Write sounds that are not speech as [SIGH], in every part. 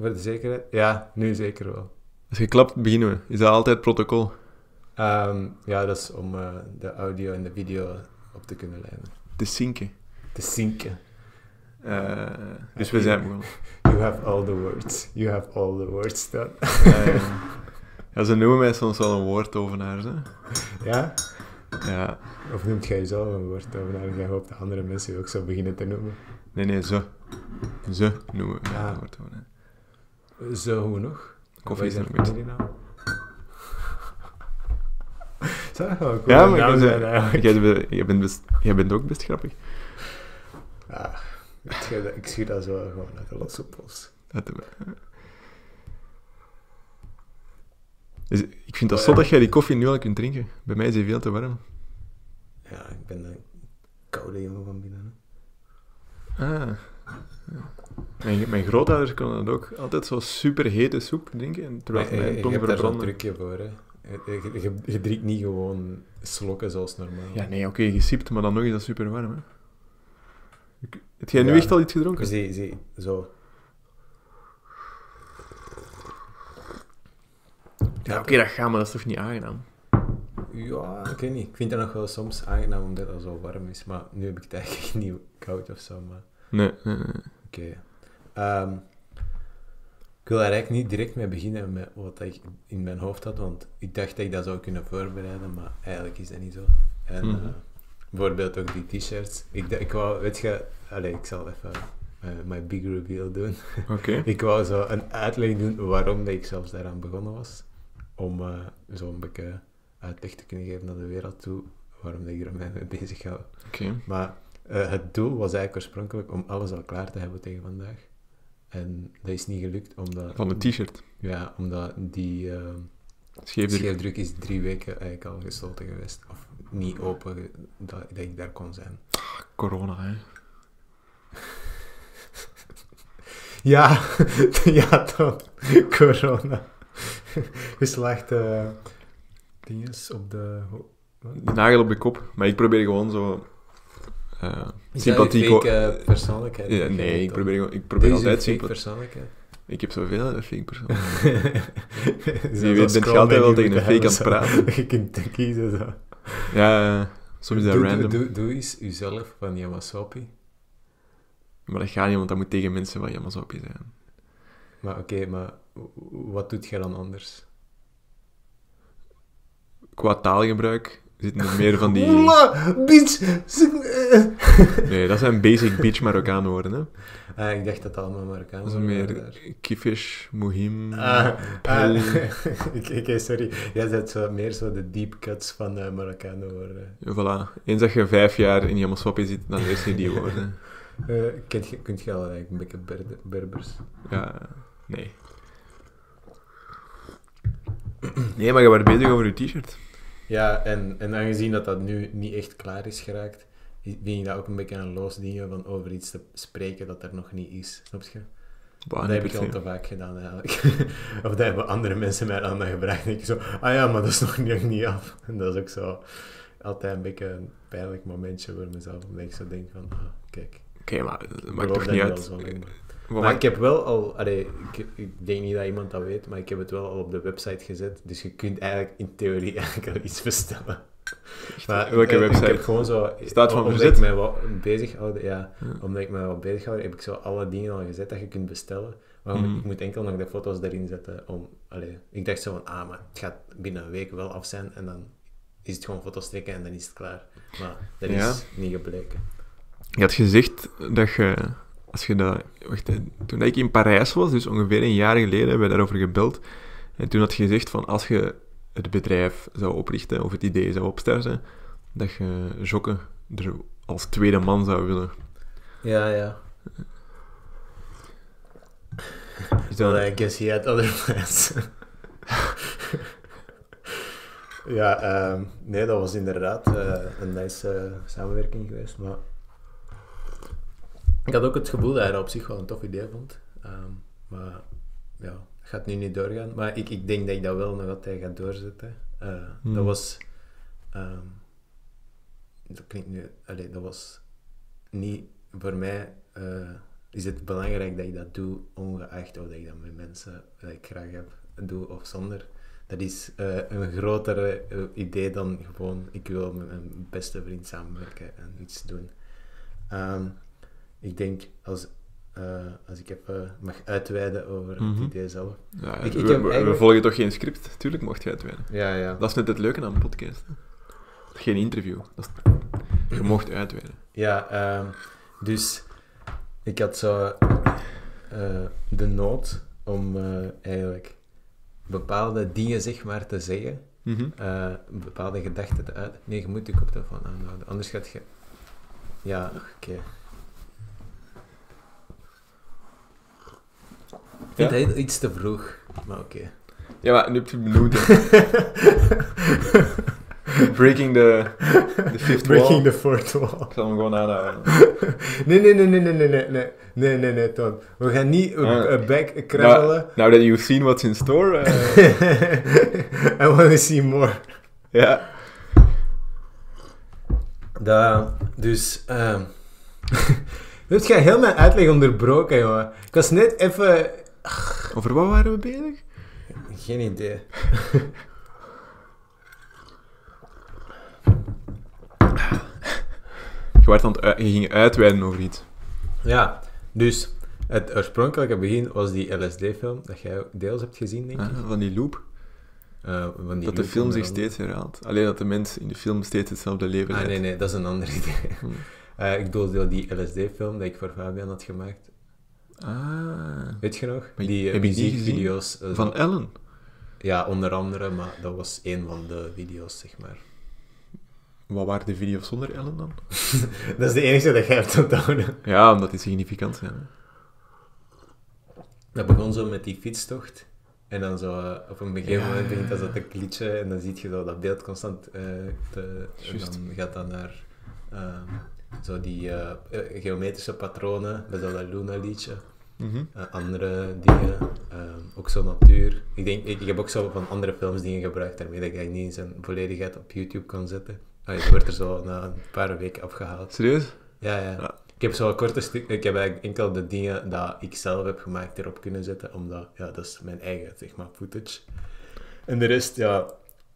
Voor de zekerheid? Ja, nu zeker wel. Als je klapt, beginnen we. Is dat altijd protocol? Ehm, ja, dat is om eh, de audio en de video op te kunnen lijnen. Te zinken. Te zinken. Eh, dus we zijn begonnen. You have all the words. You have all the words done. Eh, ja, ze noemen mij soms wel een woordovenaar. Hè? ja? Ja. Of noemt jij jezelf een woord over en jij hoopt dat andere mensen je ook zo beginnen te noemen? Nee, nee, ze. Ze noemen mij Ah. een woordovenaar. Zo, hoe nog? Koffie is er goed. [LAUGHS] dat wel een Ja, maar zijn eigenlijk? jij, bent- jij, bent best, jij bent ook best grappig. Ah, ik schiet dat zo gewoon uit de losse we. Dus ik vind dat Oh, zo dat jij die koffie nu al kunt drinken. Bij mij is die veel te warm. Ja, ik ben een koude jongen van binnen. hè. Ah. Ja. Mijn, mijn grootouders konden dat ook altijd zo super hete soep drinken. En terwijl Maar, mijn tong hebt daar verbrandde. trucje voor, hè. Je, je, je, je drinkt niet gewoon slokken zoals normaal. Ja, nee, oké, je siept, maar dan nog is dat super warm. Hè. Ik- Heb jij nu Ja. echt al iets gedronken? Zie, zie, zo. Ja, oké, dat gaat, maar dat is toch niet aangenaam? Ja, ik weet niet. Ik vind het nog wel soms aangenaam omdat het zo warm is. Maar nu heb ik het eigenlijk [LAUGHS] niet koud of zo. Maar Nee, nee, nee. oké. Ehm, ik wil daar eigenlijk niet direct mee beginnen met wat ik in mijn hoofd had. Want ik dacht dat ik dat zou kunnen voorbereiden. Maar eigenlijk is dat niet zo. En Mhm. eh, bijvoorbeeld ook die t-shirts. Ik, ik wou, weet je... Allee, ik zal even eh, my big reveal doen. [LAUGHS] Oké. Ik wou zo een uitleg doen waarom dat ik zelfs daaraan begonnen was. Om eh, zo een beetje uitleg te kunnen geven naar de wereld toe, waarom dat ik er mij mee bezig hou. Oké. Maar eh, het doel was eigenlijk oorspronkelijk om alles al klaar te hebben tegen vandaag. En dat is niet gelukt, omdat... Van de t-shirt. Ja, omdat die eh Scheefdruk. scheefdruk is drie weken eigenlijk al gesloten geweest. Of niet open, dat, dat ik daar kon zijn. Corona, hè. [LAUGHS] Ja, [LAUGHS] ja dan. [LAUGHS] Corona. Geslaagde dinges op de... wat? De nagel op de kop. Maar ik probeer gewoon zo... Is sympathiek... je fake, eh, persoonlijkheid? Ja, nee, ik probeer, ik probeer altijd fake sympathie... persoonlijkheid. Ik heb zoveel eh, fake Wie weet bent je altijd wel tegen een fake aan het praten. [LAUGHS] Je kunt kiezen, zo. Ja, soms is dat random. Doe, doe, eens jezelf van Yamasopi. Maar dat gaat niet, want dat moet tegen mensen van Yamazopi zijn. Maar oké, maar wat doet jij dan anders? Qua taalgebruik zitten er meer van die... Bitch! Nee, dat zijn basic bitch Marokkaan woorden, hè. Ah, ik dacht dat het allemaal is waren meer kifish, mohim, Ah, ah, [LAUGHS] Oké, sorry. Jij zet zo meer zo de deep cuts van de Marokkanen worden. Ja, Voilà. Eens dat je vijf jaar in Yamazopi zit, dan leer je die [LAUGHS] woorden. Uh, kunt je, kunt je al eigenlijk een beetje Ber- Berbers? Ja, nee. Nee, maar je was bezig over je t-shirt. Ja, en, en aangezien dat dat nu niet echt klaar is geraakt, vind ik dat ook een beetje een los ding van over iets te spreken dat er nog niet is. Snap je? Bah, dat heb ik al te vaak gedaan eigenlijk. [LAUGHS] of dat hebben andere mensen mij aan gevraagd. En ik zo, ah ja, maar dat is nog niet, niet af. [LAUGHS] En dat is ook zo altijd een beetje een pijnlijk momentje voor mezelf. Omdat ik zo denk van, ah, kijk. Oké, maar dat maakt toch niet wel uit. Maar- ik heb wel al, allee, ik, ik denk niet dat iemand dat weet, maar ik heb het wel al op de website gezet. Dus je kunt eigenlijk in theorie [LAUGHS] eigenlijk al iets bestellen. Maar Welke ik, ik website? heb gewoon zo, Staat van omdat verzet? ik mij wat bezig houde, ja, Ja. omdat ik mij wat bezig hou, heb ik zo alle dingen al gezet dat je kunt bestellen. Maar Mhm. ik moet enkel nog de foto's erin zetten om, allee, ik dacht zo van, ah, maar het gaat binnen een week wel af zijn en dan is het gewoon foto's trekken en dan is het klaar. Maar dat Ja. is niet gebleken. Je had gezegd dat je, als je dat... Wacht, toen ik in Parijs was, dus ongeveer een jaar geleden, hebben we daarover gebeld. En toen had je gezegd van, als je het bedrijf zou oprichten, of het idee zou opstarten, dat je Jokke er als tweede man zou willen. Ja, ja. Is Well, dat... I guess he had other plans. [LAUGHS] ja, ehm, nee, dat was inderdaad eh, een nice eh, samenwerking geweest. Maar ik had ook het gevoel dat hij dat op zich wel een tof idee vond. Ehm, maar ja, gaat nu niet doorgaan. Maar ik, ik denk dat ik dat wel nog altijd ga doorzetten. Eh, Hmm. Dat was... ehm, dat klinkt nu... Allee, dat was niet voor mij... eh, is het belangrijk dat ik dat doe, ongeacht of dat ik dat met mensen dat ik graag heb, doe of zonder. Dat is eh, een grotere eh, idee dan gewoon, ik wil met mijn beste vriend samenwerken en iets doen. Ehm, ik denk, als, eh, als ik even mag uitweiden over Mhm. het idee zelf. Ja, Ik- we, ik heb we- volgen toch geen script? Tuurlijk mocht je uitweiden. Ja, ja. Dat is net het leuke aan een podcast. Geen interview. Dat is... Je mocht uitweiden. Ja, ehm, dus ik had zo eh, de nood om eh, eigenlijk bepaalde dingen zeg maar te zeggen, Mhm. eh, bepaalde gedachten te uiten. Nee, je moet je koptelefoon aanhouden, anders gaat je... Ja, oké. Vind Ja? dat iets te vroeg, maar oké. Ja, maar nu heb je benoemd. [LAUGHS] Breaking the, the fifth Breaking wall. the fourth wall. Ik zal hem gewoon aanhouden. Nee, nee, nee, nee, nee, nee, nee, nee, nee, nee, nee, Toon. We gaan niet uh, back krabbelen. Now that you've seen what's in store. eh, [LAUGHS] I want to see more. ja. Dat, dus, ehm Nu heb je heel mijn uitleg onderbroken, jongen. Ik was net even... Over wat waren we bezig? Geen idee. Je, werd aan het ui- je ging uitweiden over iets. Ja, dus het oorspronkelijke begin was die LSD-film, dat jij deels hebt gezien, denk ik. Ah, van die loop. Eh, van die dat de film zich steeds herhaalt. Alleen dat de mens in de film steeds hetzelfde leven Ah, leidt. nee, nee, dat is een ander idee. Hmm. Eh, ik bedoelde die LSD-film dat ik voor Fabian had gemaakt. Ah, Weet je nog? Maar die eh, heb je die muziekvideo's. eh, van Ellen. Ja, onder andere, maar dat was één van de video's, zeg maar. Wat waren de video's zonder Ellen dan? [LAUGHS] Dat is de enige dat jij hebt onthouden. Ja, omdat die significant zijn. hè. Dat begon zo met die fietstocht. En dan zo eh, op een gegeven Ja, moment ja, begint dat zo te glitchen en dan zie je zo dat beeld constant eh, te... En dan gaat dat naar ehm, zo die eh, eh, geometrische patronen, bij dat Luna-liedje. Mhm. Eh, andere dingen, ook zo natuur. Ik, denk, ik, ik heb ook zo van andere films dingen gebruikt daarmee dat ik niet in zijn volledigheid op YouTube kon zetten. Ah, je wordt er zo na een paar weken afgehaald. Serieus? Ja, ja. Ja. Ik heb zo'n korte stuk, ik heb eigenlijk enkel de dingen dat ik zelf heb gemaakt erop kunnen zetten, omdat, ja, dat is mijn eigen, zeg maar, footage. En de rest, ja,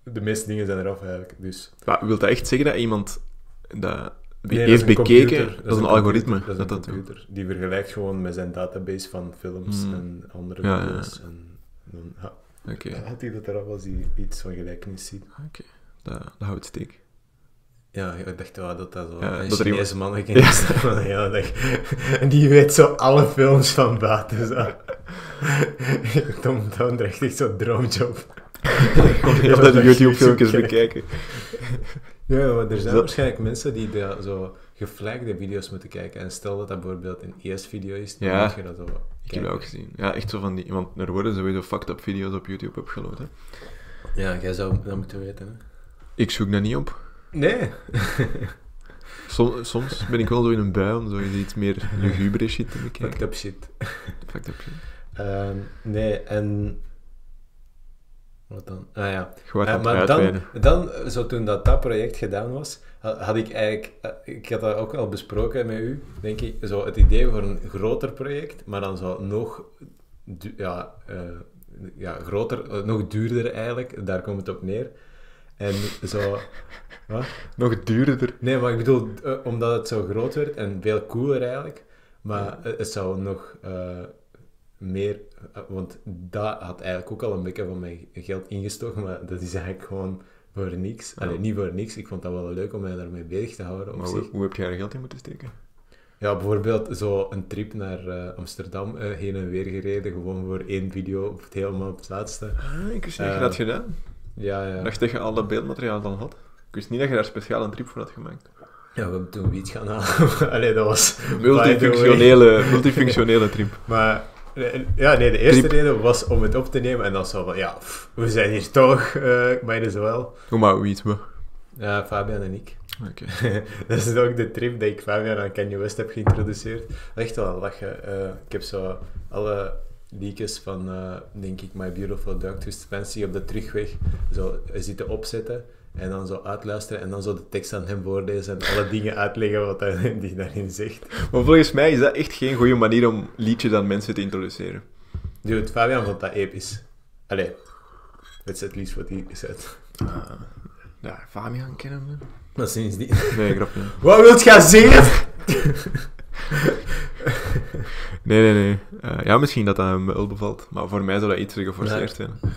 de meeste dingen zijn eraf eigenlijk, dus... Maar wil dat echt zeggen dat iemand dat Nee, dat is een bekeken? computer, dat is een, algoritme. Dat is dat een dat computer. Die vergelijkt gewoon met zijn database van films Hmm. en andere Ja, ja, video's. En dan ja, Oké, ja, had hij dat eraf als hij iets van gelijkenis ziet. dat, dat houdt steek. Ja, ik dacht wel dat dat zo Ja, een dat Chinese van de hele dag. En die weet zo alle films van buiten. Zo. [LAUGHS] Tom Downdrecht echt zo'n droomjob. [LAUGHS] Heel dat [LAUGHS] YouTube-filmpjes bekijken. Ja, maar er zijn Zo. waarschijnlijk mensen die de, zo geflagde video's moeten kijken. En stel dat dat bijvoorbeeld een ES-video is, dan Ja. moet je dat zo Ik heb dat ook gezien. Ja, echt zo van die... Want er worden sowieso fucked up video's op YouTube upgeload, hè. Ja, jij zou dat moeten weten. Hè? Ik zoek dat niet op. Nee. [LAUGHS] Som- soms ben ik wel zo in een bui om zo iets meer lugubere shit te bekijken. Fucked up shit. Fucked up shit. Ehm, nee, en... Wat dan? Ah ja. Eh, maar dan, dan, zo toen dat, dat project gedaan was, ha- had ik eigenlijk, eh, ik had dat ook al besproken met u, denk ik, zo het idee voor een groter project, maar dan zo nog, ja, eh, ja groter, nog duurder eigenlijk, daar komt het op neer. En zo, [LAUGHS] wat? Nog duurder. Nee, maar ik bedoel, omdat het zo groot werd en veel cooler eigenlijk, maar het, het zou nog meer, eh, want dat had eigenlijk ook al een beetje van mijn geld ingestoken, maar dat is eigenlijk gewoon voor niks. Allee, niet voor niks, ik vond dat wel leuk om mij daarmee bezig te houden op Maar zich. hoe, hoe heb jij er geld in moeten steken? Ja, bijvoorbeeld zo een trip naar eh, Amsterdam eh, heen en weer gereden, gewoon voor één video, of het helemaal op het laatste. Ah, ik wist niet dat je dat had gedaan. Ja, ja. Ik dacht dat je alle beeldmateriaal dan had. Ik wist niet dat je daar speciaal een trip voor had gemaakt. Ja, we hebben toen wiet gaan halen. [LAUGHS] Allee, dat was... Multifunctionele, multifunctionele trip. Maar ja, nee, de eerste reden was om het op te nemen en dan zo van, ja, pff, we zijn hier toch, eh might as well. Hoe maar wie we? Ja, Fabian en ik. Oké. [LAUGHS] dat is ook de trip dat ik Fabian aan Kanye West heb geïntroduceerd. Echt wel lachen. Eh, ik heb zo alle leakjes van, eh, denk ik, My Beautiful Dark Twisted Fancy op de terugweg zo zitten opzetten. En dan zo uitluisteren en dan zo de tekst aan hem voorlezen en alle dingen uitleggen wat hij [LAUGHS] die daarin zegt. Maar volgens mij is dat echt geen goede manier om liedjes aan mensen te introduceren. Dude, Fabian vond dat episch. Allee, dat is het liefst wat hij zegt. Ja, Fabian kennen we. Maar sindsdien... [LAUGHS] Nee, grapje. Wat wilt jij zeggen? [LAUGHS] Nee, nee, nee. Eh, ja, misschien dat dat hem wel bevalt. Maar voor mij zou dat iets geforceerd zijn. Ja,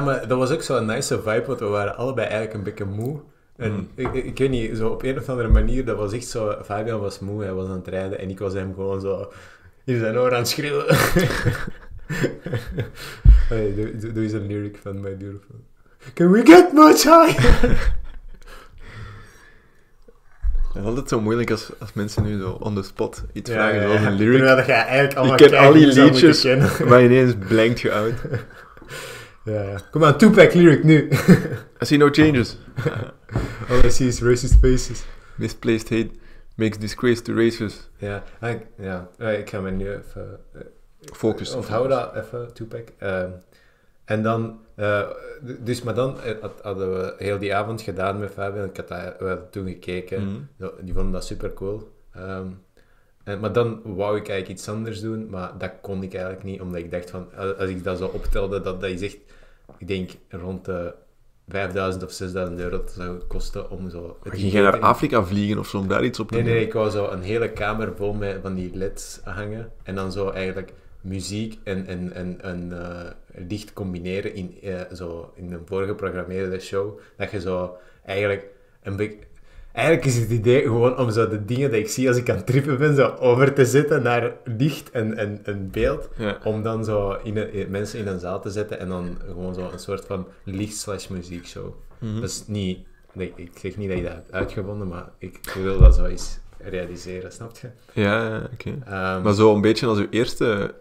maar dat was ook zo'n nice vibe, want we waren allebei eigenlijk een beetje moe. En Mm. ik, ik, ik weet niet, zo op een of andere manier, dat was echt zo... Fabian was moe, hij was aan het rijden en ik was hem gewoon zo in zijn oor aan het schreeuwen. [LAUGHS] hey, doe, doe, doe eens een lyric van My Beautiful. Can we get much higher? [LAUGHS] Het is altijd zo moeilijk als, als mensen nu zo on the spot iets vragen, zoals een Terwijl lyric. dat jij eigenlijk Je allemaal kent al die liedjes, maar ineens blankt je uit. [LAUGHS] Ja. Kom aan, Tupac lyric nu. I see no changes. [LAUGHS] All I see is racist faces. Misplaced hate makes disgrace to races. Ja, ik- ja. ik ga me nu even... eh, Focus. Onthoud dat even, Tupac. Ehm, en dan... eh, dus, maar dan eh, had- hadden we heel die avond gedaan met Fabian. Ik had dat, we hadden toen gekeken. Mhm. Die vonden dat super cool. Ehm, en, maar dan wou ik eigenlijk iets anders doen, maar dat kon ik eigenlijk niet, omdat ik dacht van, als als ik dat zo optelde, dat dat is echt, ik denk rond de 5000 of 6000 euro dat zou kosten om zo... het Ging jij naar Afrika vliegen of zo om daar iets op te Nee, doen? nee, ik wou zo een hele kamer vol met van die leds hangen en dan zo eigenlijk muziek en, en, en, en eh, licht combineren in, eh, zo in een voorgeprogrammeerde show. Dat je zo eigenlijk een beetje... Eigenlijk is het idee gewoon om zo de dingen die ik zie als ik aan het trippen ben, zo over te zetten naar licht en, en, en beeld. Ja. Om dan zo in een- in- mensen in een zaal te zetten en dan gewoon zo een soort van licht-slash-muziekshow. Mhm. Dat is niet... nee, ik zeg niet dat je dat hebt uitgevonden, maar ik wil dat zo eens realiseren, snap je? Ja, oké. Ehm, Maar zo een beetje als uw eerste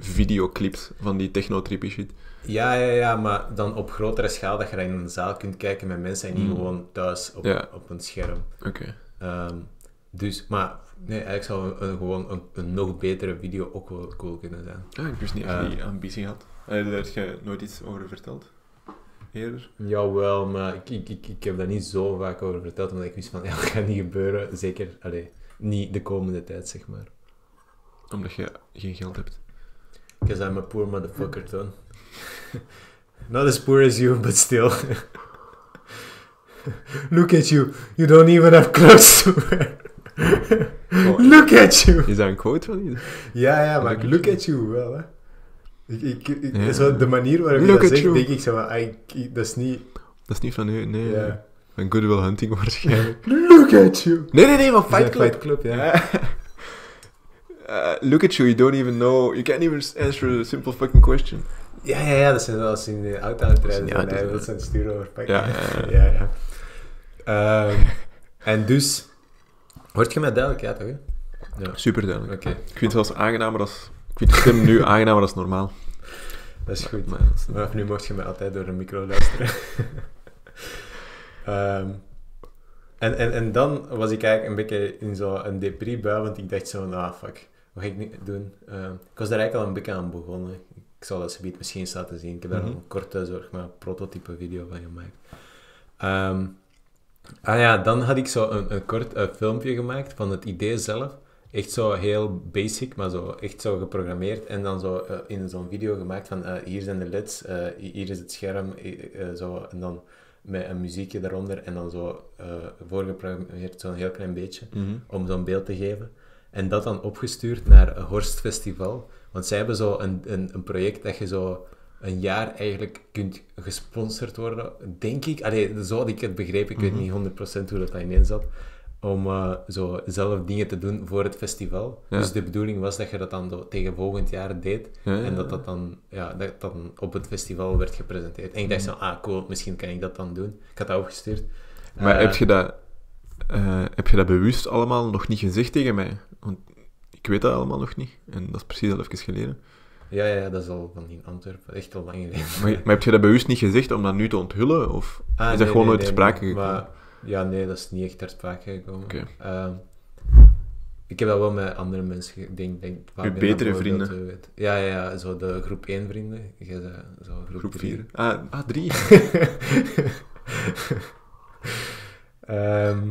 videoclips van die techno-trippy shit. Ja, ja, ja, maar dan op grotere schaal dat je dat in een zaal kunt kijken met mensen en niet Mm. gewoon thuis op, Ja. op een scherm. Oké. Ehm, dus, maar nee, eigenlijk zou een, een- gewoon een, een nog betere video ook wel cool kunnen zijn. Ah, ik wist niet dat je Eh. die ambitie had. Eh, Daar heb je nooit iets over verteld? Eerder? Jawel, maar ik, ik, ik, ik heb daar niet zo vaak over verteld, omdat ik wist van, [LAUGHS] ja, dat gaat niet gebeuren. Zeker, allee, niet de komende tijd, zeg maar. Omdat je geen geld hebt. Because I'm a poor motherfucker, Ton. [LAUGHS] Not as poor as you, but still. [LAUGHS] Look at you. You don't even have clothes to wear. Oh, [LAUGHS] Look at you. Is dat een quote van je? Ja, ja, maar Look at look you. at you wel, hè. Ik, ik, ik- Ja. zo de manier waarop je Look dat at zegt, you. denk ik zo van, ah, ik- ik- dat is niet... Dat is niet van u, nee. Ja. Van Good Will Hunting waarschijnlijk. Look at you. Nee, nee, nee, van Fight Club. Fight Club. Ja. Uh, look at you, you don't even know. You can't even answer a simple fucking question. Ja, ja, ja, dat zijn wel als in de auto aan het rijden dat zijn stuur overpakken. [LAUGHS] Ja, ja, ja. ja. Ehm, en dus... Hoort je mij duidelijk? Ja, toch? hè? Ja. Super duidelijk. Oké, Ik vind het zelfs aangenamer als... Ik vind stem nu [LAUGHS] aangenamer als normaal. dat is goed. Maar dat is- Vanaf nu mocht je mij altijd door een micro luisteren. [LAUGHS] Ehm, en, en, en dan was ik eigenlijk een beetje in zo'n depri-bui, want ik dacht zo, nou fuck, wat ga ik nu doen? Ehm, ik was daar eigenlijk al een beetje aan begonnen. Ik zal dat zoiets misschien eens laten zien. Ik heb daar Mhm. een korte, zeg maar, prototype video van gemaakt. Ehm, ah ja, dan had ik zo een, een kort eh, filmpje gemaakt van het idee zelf. Echt zo heel basic, maar zo echt zo geprogrammeerd. En dan zo eh, in zo'n video gemaakt van eh, hier zijn de leds, hier is het scherm, zo. En dan met een muziekje daaronder en dan zo voorgeprogrammeerd, zo'n heel klein beetje, Mhm. om zo'n beeld te geven. En dat dan opgestuurd naar een Horst Festival. Want zij hebben zo een, een, een project dat je zo een jaar eigenlijk kunt gesponsord worden, denk ik. Allee, zo had ik het begrepen, ik Mhm. weet niet 100% hoe dat daarin zat. Om eh, zo zelf dingen te doen voor het festival. Ja. Dus de bedoeling was dat je dat dan tegen volgend jaar deed. Ja, ja, En dat dat dan, ja, dat dan op het festival werd gepresenteerd. En ik dacht Mhm. zo, ah cool, misschien kan ik dat dan doen. Ik had dat opgestuurd. Maar Eh, heb, je dat, eh, heb je dat bewust allemaal nog niet gezegd tegen mij? Ik weet dat allemaal nog niet. En dat is precies al even geleden. Ja, ja, dat is al van in Antwerpen. Echt al lang geleden. Maar, maar heb je dat bewust niet gezegd om dat nu te onthullen? Of Ah, is dat nee, gewoon nooit nee, ter sprake nee. gekomen? Maar, ja, nee, dat is niet echt ter sprake gekomen. Ehm, ik heb dat wel met andere mensen, ik denk, denk betere vrienden? weet. Ja, ja, ja, zo de groep 1 vrienden. Jij zo groep, groep 3. 4? Ah, ah, 3. [LAUGHS] Ehm,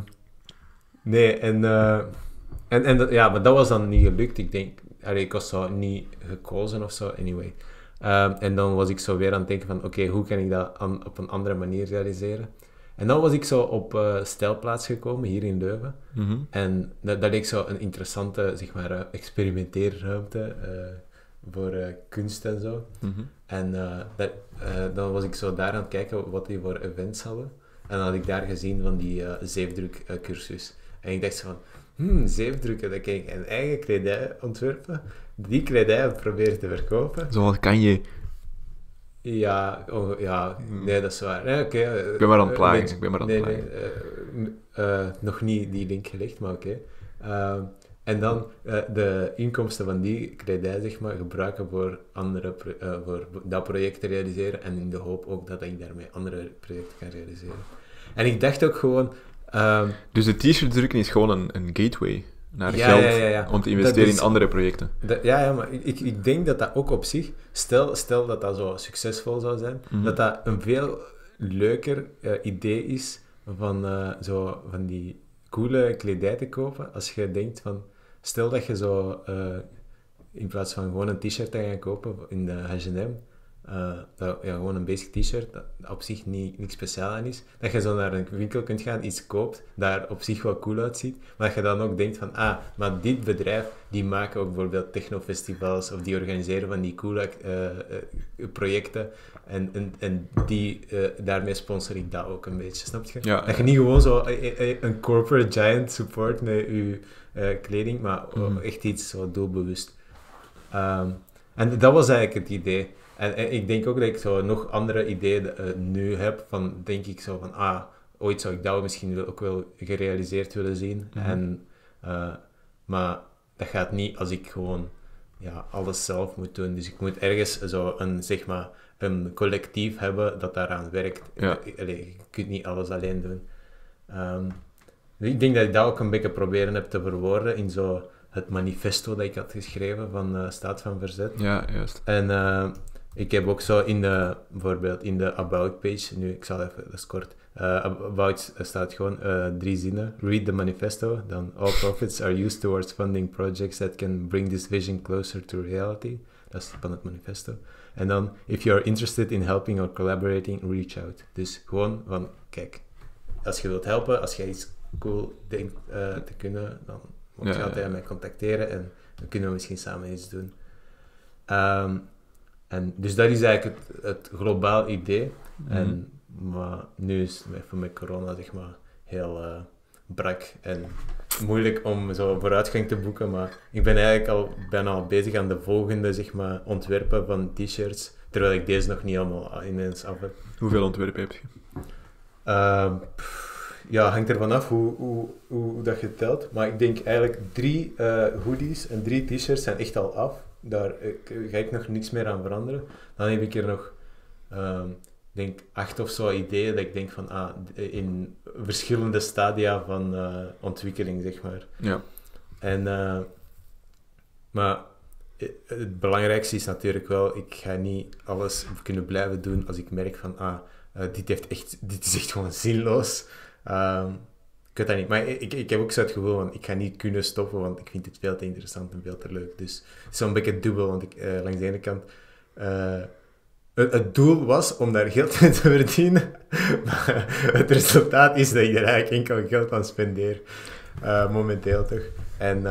nee, en, eh, en, en ja, maar dat was dan niet gelukt. Ik denk, allee, ik was zo niet gekozen of zo, anyway. Ehm, en dan was ik zo weer aan het denken van, oké, hoe kan ik dat aan- op een andere manier realiseren? En dan was ik zo op eh Stelplaats gekomen, hier in Leuven. Mhm. En dat, dat leek zo een interessante, zeg maar, eh, experimenteerruimte eh, voor kunst en zo. Mhm. En dat, dan was ik zo daar aan het kijken wat die voor events hadden. En dan had ik daar gezien van die zeefdrukcursus. en ik dacht zo van, hmm, zeefdrukken, dat kan ik een eigen kledij ontwerpen. Die kledij proberen te verkopen. Zoals kan je. Ja, oh, ja Hmm. nee, dat is waar. Nee, oké, eh, Ik ben maar aan het eh, plagen, ik ben maar aan het nee, nee, eh, nog niet die link gelegd, maar oké. En dan de inkomsten van die kledij, zeg maar, gebruiken voor, andere voor dat project te realiseren. En in de hoop ook dat ik daarmee andere projecten kan realiseren. En ik dacht ook gewoon... ehm, Dus de t-shirt drukken is gewoon een, een gateway naar Ja, geld ja, ja, ja. om te investeren is- in andere projecten. Dat- ja, ja, maar ik, ik denk dat dat ook op zich, stel, stel dat dat zo succesvol zou zijn, Mhm. dat dat een veel leuker eh, idee is van, eh, zo, van die coole kledij te kopen. Als je denkt van, stel dat je zo eh, in plaats van gewoon een t-shirt te gaan kopen in de H&M, eh, dat, ja, gewoon een basic t-shirt, dat op zich niet, niks speciaal aan is, dat je zo naar een winkel kunt gaan, iets koopt, daar op zich wel cool uitziet, maar dat je dan ook denkt van, ah, maar dit bedrijf, die maken ook bijvoorbeeld technofestivals, of die organiseren van die coole eh, projecten, en, en, en die, daarmee sponsor ik dat ook een beetje, snap je? Ja, dat je niet gewoon zo een corporate giant support met je kleding, maar Mhm. echt iets zo doelbewust. Ehm, en dat was eigenlijk het idee. En, en ik denk ook dat ik zo nog andere ideeën eh, nu heb, van denk ik zo van, ah, ooit zou ik dat misschien ook wel gerealiseerd willen zien. Mhm. en, eh, maar dat gaat niet als ik gewoon ja, alles zelf moet doen. Dus ik moet ergens zo een, zeg maar, een collectief hebben dat daaraan werkt. Ja. Allee, je kunt niet alles alleen doen. Ehm, ik denk dat ik dat ook een beetje proberen heb te verwoorden in zo het manifesto dat ik had geschreven van eh, Staat van Verzet. Ja, juist. En ik heb ook zo in de, bijvoorbeeld in de About page, nu ik zal even, dat is kort, eh, About staat gewoon eh, drie zinnen. Read the manifesto, dan all profits are used towards funding projects that can bring this vision closer to reality. Dat is van het manifesto. En dan, if you are interested in helping or collaborating, reach out. Dus gewoon van, kijk, als je wilt helpen, als jij iets cool denkt eh, te kunnen, dan moet je Ja, altijd ja. mij contacteren en dan kunnen we misschien samen iets doen. Ehm, en dus dat is eigenlijk het, het globaal idee. Mhm. En, maar nu is het even met corona zeg maar heel eh, brak en moeilijk om zo vooruitgang te boeken. Maar ik ben eigenlijk al bijna al bezig aan de volgende zeg maar, ontwerpen van t-shirts. Terwijl ik deze nog niet allemaal ineens af heb. Hoeveel ontwerpen heb je? Ehm, pff, ja, hangt ervan af hoe, hoe, hoe, hoe dat je telt. Maar ik denk eigenlijk drie eh, hoodies en drie t-shirts zijn echt al af. Daar ga ik nog niks meer aan veranderen. Dan heb ik er nog, ehm, denk acht of zo ideeën dat ik denk van, ah, in verschillende stadia van eh, ontwikkeling, zeg maar. Ja. En, eh, maar het belangrijkste is natuurlijk wel, ik ga niet alles kunnen blijven doen als ik merk van, ah, eh, dit, heeft echt, dit is echt gewoon zinloos. Ik weet dat niet. Maar ik, ik heb ook zo het gevoel van, ik ga niet kunnen stoppen, want ik vind het veel te interessant en veel te leuk. Dus het is zo'n beetje dubbel, want ik, eh, langs de ene kant... eh, het, het doel was om daar geld [LAUGHS] mee te verdienen, [LAUGHS] maar het resultaat is dat ik er eigenlijk enkel geld aan spendeer. Eh, momenteel toch. En,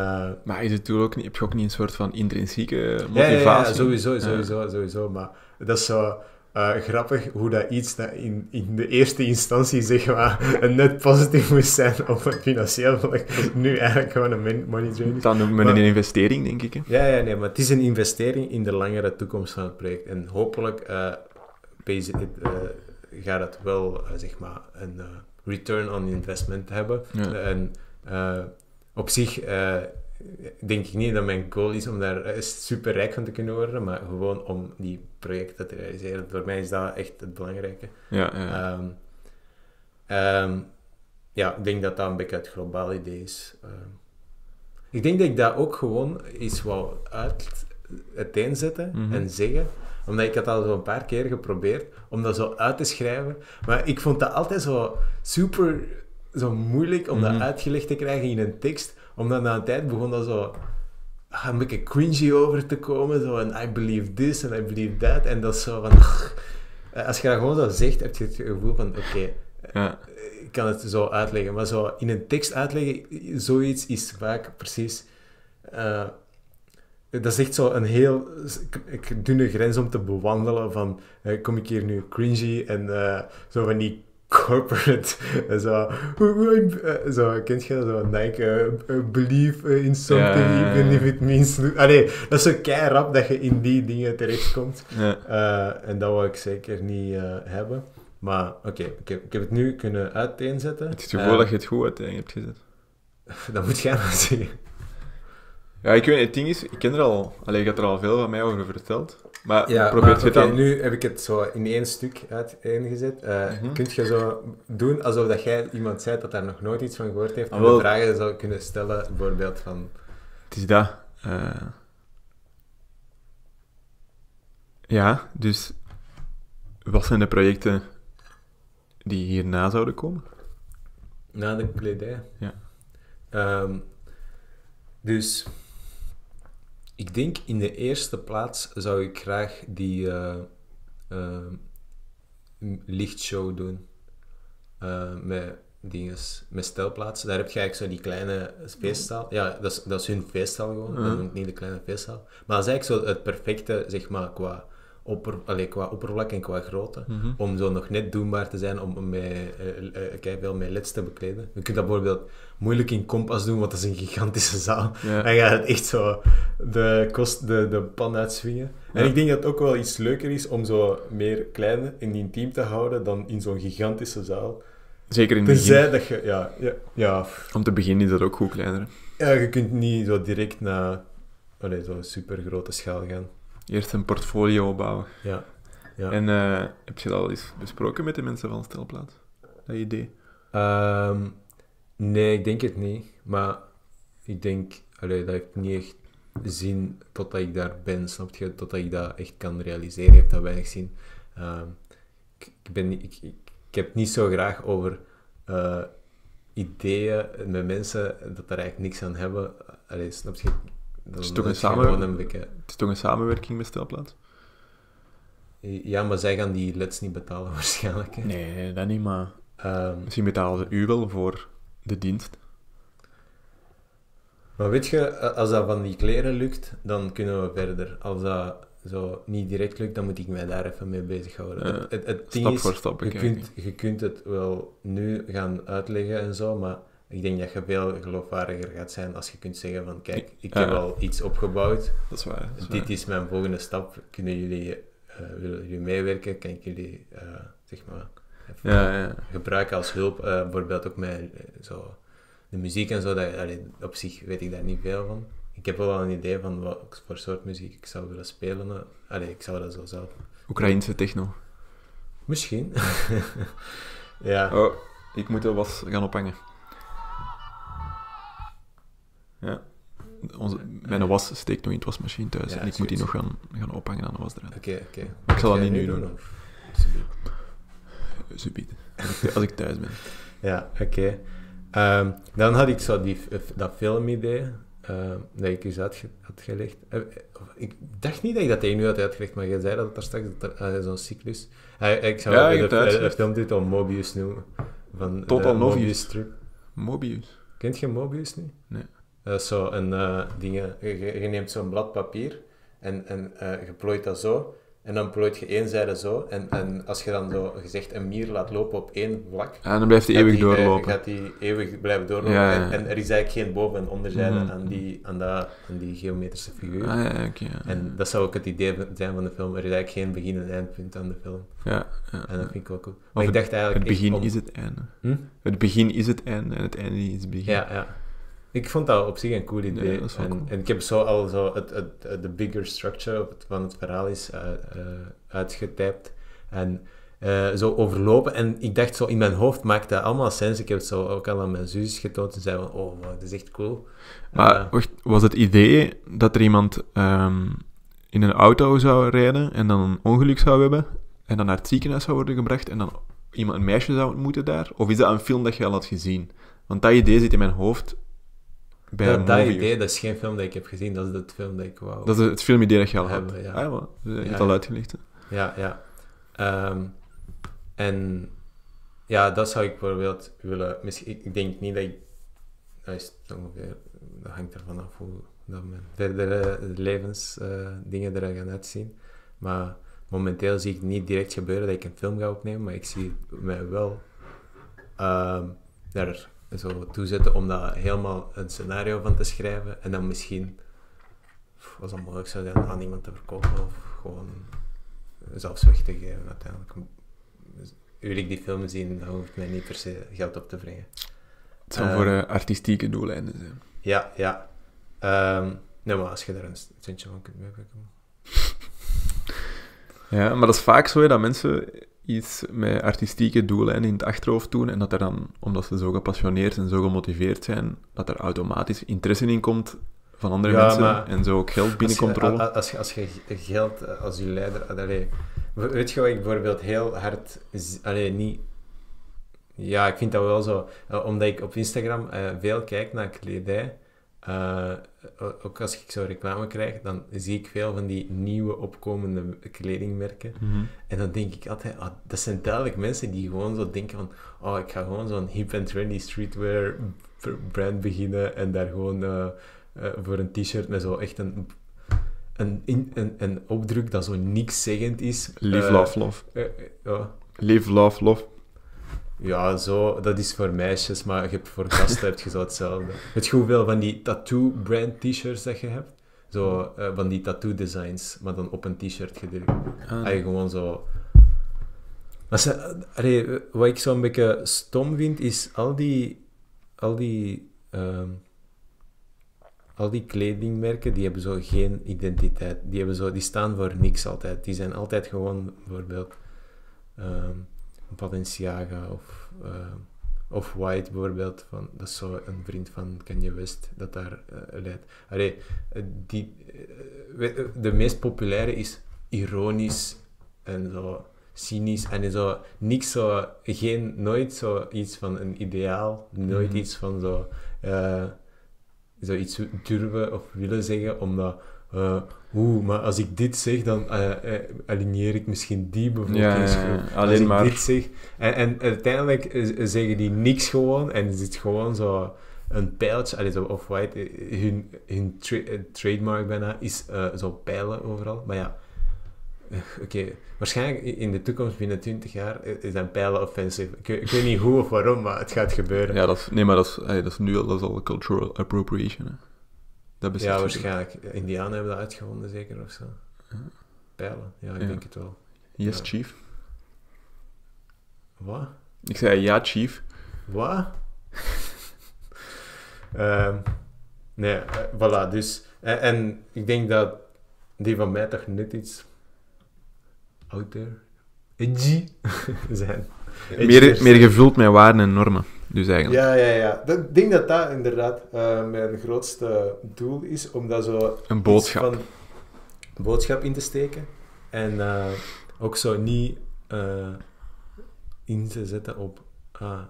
Maar is het doel ook niet, heb je ook niet een soort van intrinsieke ja, ja, motivatie? Ja, sowieso, sowieso, sowieso. Maar dat is zo eh, grappig hoe dat iets dat in, in de eerste instantie zeg maar een net positief moest zijn op het financieel vlak, nu eigenlijk gewoon een money drain is. Dan met Maar- een investering, denk ik. Hè? Ja, ja, nee, maar het is een investering in de langere toekomst van het project. En hopelijk eh, pays- eh, gaat het wel, zeg maar, een return on investment hebben. Ja. En op zich denk ik niet dat mijn goal is om daar eh, super rijk van te kunnen worden, maar gewoon om die projecten te realiseren. Voor mij is dat echt het belangrijke. Ja, ja. Ehm, ehm, ja, ik denk dat dat een beetje het globaal idee is. Ehm, ik denk dat ik dat ook gewoon eens wou uiteenzetten Mhm. en zeggen. Omdat ik had al zo een paar keer geprobeerd om dat zo uit te schrijven. Maar ik vond dat altijd zo super zo moeilijk om Mhm. dat uitgelegd te krijgen in een tekst. Omdat na een tijd begon dat zo ah, een beetje cringy over te komen. Zo en I believe this en I believe that. En dat is zo van... als je dat gewoon zo zegt, heb je het gevoel van... Oké, Ja. ik kan het zo uitleggen. Maar zo in een tekst uitleggen, zoiets is vaak precies... eh, dat is echt zo een heel dunne grens om te bewandelen van... eh, kom ik hier nu cringy en eh, zo van die corporate... eh, zo, eh, zo, kent je dat? Zo Nike, eh, believe in something even if it means... Allee, dat is zo kei rap dat je in die dingen terechtkomt. en dat wil ik zeker niet hebben. Maar oké, ik, heb, ik heb het nu kunnen uiteenzetten. Het is het gevoel dat je het goed uiteen hebt gezet. [LAUGHS] Dat moet jij maar zeggen. Ja, ik weet het ding is, ik ken er al... Allee, je hebt er al veel van mij over verteld. Maar Ja, dan... nu heb ik het zo in één stuk uiteengezet. Eh Mhm. Kunt je zo doen alsof dat jij iemand zei dat daar nog nooit iets van gehoord heeft, Ah, en de vragen zou kunnen stellen, bijvoorbeeld van... Het is dat. eh. Ja, dus... Wat zijn de projecten die hierna zouden komen? Na de kledij. Ja. Ehm, dus ik denk in de eerste plaats zou ik graag die eh, m- lichtshow doen. Eh, met dinges, met stelplaatsen. Daar heb je eigenlijk zo die kleine feestzaal. Ja, dat is, dat is hun feestzaal gewoon. Dat noem ik niet de kleine feestzaal. Maar dat is eigenlijk zo het perfecte, zeg maar, qua, opper, allee, qua oppervlak en qua grootte Mhm. om zo nog net doenbaar te zijn om met, uh, veel met leds te bekleden. Je kunt dat bijvoorbeeld moeilijk in Kompas doen, want dat is een gigantische zaal. Ja. En je gaat echt zo de, kost, de, de pan uitswingen. En ik denk dat het ook wel iets leuker is om zo meer klein en intiem te houden dan in zo'n gigantische zaal. Zeker in het begin. Tenzij dat je... Ja, ja, ja, Om te beginnen is dat ook goed kleiner. ja, je kunt niet zo direct naar allee, zo'n super grote schaal gaan. Eerst een portfolio opbouwen. Ja. ja. En eh, heb je dat al eens besproken met de mensen van Stelplaats? Dat idee? Ehm, nee, ik denk het niet. Maar ik denk, allee, dat heeft niet echt zin totdat ik daar ben, snap je? Totdat ik dat echt kan realiseren, heeft dat weinig zin. Ehm, ik, ik, ben, ik, ik heb niet zo graag over eh, ideeën met mensen dat daar eigenlijk niks aan hebben. Allee, snap je? Is toch een samen- Het is toch een samenwerking met Stelplaats? Ja, maar zij gaan die leds niet betalen [LAUGHS] waarschijnlijk. hè. Nee, dat niet, maar... Ehm, Misschien betalen ze u wel voor de dienst. Maar weet je, als dat van die kleren lukt, dan kunnen we verder. Als dat zo niet direct lukt, dan moet ik mij daar even mee bezighouden. Ja, het, het, het Stap is, voor stap je kunt, je kunt het wel nu gaan uitleggen en zo, maar ik denk dat je veel geloofwaardiger gaat zijn als je kunt zeggen van, kijk, ik heb al iets opgebouwd, Dat is waar. dat is dit waar. is mijn volgende stap, kunnen jullie, eh, willen jullie meewerken, kan ik jullie, eh, zeg maar, even Ja, ja. gebruiken als hulp. eh, bijvoorbeeld ook met zo, de muziek en zo. Dat, allee, op zich weet ik daar niet veel van. Ik heb wel al een idee van wat voor soort muziek ik zou willen spelen. Allee, ik zou dat zo zelf... Oekraïnse techno. Misschien. [LAUGHS] ja. Oh, ik moet de was gaan ophangen. Ja. Onze, mijn was steekt nog in het wasmachine thuis Ja, en ik moet die nog gaan, gaan ophangen aan de wasdraad. Oké, oké. Ik zal dat niet nu doen. Alsjeblieft. Subiet. Als ik- Als ik thuis ben. Ja, oké. Ehm, dan had ik zo die, dat filmidee ehm, dat ik eens uitge- had gelegd. Eh, eh, Ik dacht niet dat ik dat tegen u had uitgelegd, maar jij zei dat daar straks, dat er eh, zo'n cyclus... Eh, ik zou Ja, de, ik de, de, filmtitel Mobius noemen. Van Total de Mobius. strip. Mobius. Kent je Mobius niet? Nee. Dat is zo een eh ding, je, neemt zo'n blad papier en, en eh, je plooit dat zo. En dan plooit je één zijde zo. En, en als je dan zo gezegd een mier laat lopen op één vlak, En dan blijft eeuwig die, eh, doorlopen. gaat die eeuwig blijven doorlopen. Ja, ja. En, en er is eigenlijk geen boven- en onderzijde Mhm. aan, die, aan, dat, aan die geometrische figuur. Ah, ja. En dat zou ook het idee zijn van de film. Er is eigenlijk geen begin- en eindpunt aan de film. ja, ja, En dat vind ik wel cool. Of Maar ik het- dacht eigenlijk Het begin om- is het einde. Hm? Het begin is het einde en het einde is het begin. Ja, ja. Ik vond dat op zich een cool idee. Ja, en, cool. en ik heb zo al zo het, het, het- de bigger structure van het verhaal is eh, uitgetypt. En eh, zo overlopen. En ik dacht zo, in mijn hoofd maakt dat allemaal sens. Ik heb het zo ook al aan mijn zusjes getoond. En zei van, oh, wow, dat is echt cool. Maar wacht, was het idee dat er iemand ehm, in een auto zou rijden en dan een ongeluk zou hebben en dan naar het ziekenhuis zou worden gebracht en dan iemand, een meisje zou ontmoeten daar? Of is dat een film dat je al had gezien? Want dat idee zit in mijn hoofd bij dat, idee, dat is geen film dat ik heb gezien, dat is het film dat ik wou. Dat is het filmidee dat je al had. Hebben, ja. Ah, ja. Je hebt het al uitgelegd. hè. Ja, ja. Ehm, en ja, dat zou ik bijvoorbeeld willen... Misschien, ik, denk niet dat ik... Dat is ongeveer... Dat hangt ervan af hoe dat mijn verdere levensdingen er gaan uitzien. Maar momenteel zie ik niet direct gebeuren dat ik een film ga opnemen, maar ik zie mij wel daar zo toe zetten om daar helemaal een scenario van te schrijven en dan misschien, als dat mogelijk zou zijn, aan iemand te verkopen of gewoon zelfs weg te geven uiteindelijk. Wil ik die film zien, dan hoeft mij niet per se geld op te brengen. Het zou voor eh, artistieke doeleinden zijn. Ja, ja. Ehm, nee, maar als je daar een centje van kunt meepakken. [LAUGHS] Ja, maar dat is vaak zo hè, dat mensen iets met artistieke doeleinden in het achterhoofd doen en dat er dan, omdat ze zo gepassioneerd en zo gemotiveerd zijn, dat er automatisch interesse in komt van andere Ja, mensen en zo ook geld binnenkomt als je, rollen. Als je, als je geld eh, als je leider... Allee, weet je wat ik bijvoorbeeld heel hard... Allee, niet... Ja, ik vind dat wel zo. eh, omdat ik op Instagram eh, veel kijk naar kledij. Eh, o- ook als ik zo reclame krijg, dan zie ik veel van die nieuwe opkomende kledingmerken. Mhm. En dan denk ik altijd, ah, dat zijn duidelijk mensen die gewoon zo denken van, oh, ik ga gewoon zo'n hip en trendy streetwear brand beginnen en daar gewoon eh, eh, voor een t-shirt met zo echt een, een, een, een opdruk dat zo niks zeggend is. Live, Eh, love, love. eh, eh. Live, love, love. Ja, zo, dat is voor meisjes, maar je hebt voor gasten heb je zo hetzelfde. Weet je hoeveel van die tattoo brand t-shirts dat je hebt? Zo, eh, van die tattoo designs, maar dan op een t-shirt gedrukt. Ah, gewoon zo... Maar ze, allee, wat ik zo'n beetje stom vind, is al die... Al die... ehm, al die kledingmerken, die hebben zo geen identiteit. Die, hebben zo, die staan voor niks altijd. Die zijn altijd gewoon, bijvoorbeeld... ehm Balenciaga of... ehm, of White bijvoorbeeld, van, dat is zo een vriend van Kanye West dat daar eh, leidt. Allee, eh, die, eh, eh, de meest populaire is ironisch en zo cynisch en zo niks zo, geen, nooit zo iets van een ideaal, nooit Mhm. iets van zo, eh, zoiets durven of willen zeggen, omdat, eh, oeh, maar als ik dit zeg, dan eh, aligneer ik misschien die bevolkingsgroep. ja, Als alleen ik maar- dit zeg, en, en uiteindelijk zeggen die niks gewoon en is het gewoon zo een pijltje, zo off-white, hun, hun tra- trademark bijna is zo pijlen overal. Maar ja, oké, waarschijnlijk in de toekomst, binnen 20 jaar, zijn pijlen offensive. Ik, weet- ik weet niet hoe of waarom, maar het gaat gebeuren. Ja, dat is, nee, maar dat is, dat is nu al, dat is al cultural appropriation. Hè. Dat Ja, waarschijnlijk. Indianen hebben dat uitgevonden, zeker, of zo. Ja. Pijlen, ja, ik Ja. denk het wel. Yes, Ja. chief. Wat? Ik zei ja, chief. Wat? [LAUGHS] Ehm, nee, eh, voilà, dus... En, en ik denk dat die van mij toch net iets out there, edgy [LAUGHS] zijn. Meer, meer gevuld met waarden en normen. Dus eigenlijk. Ja, ja, ja. Ik denk dat dat inderdaad eh, mijn grootste doel is, om dat zo... Een boodschap. Van boodschap in te steken. En eh, ook zo niet eh, in te zetten op... Ah,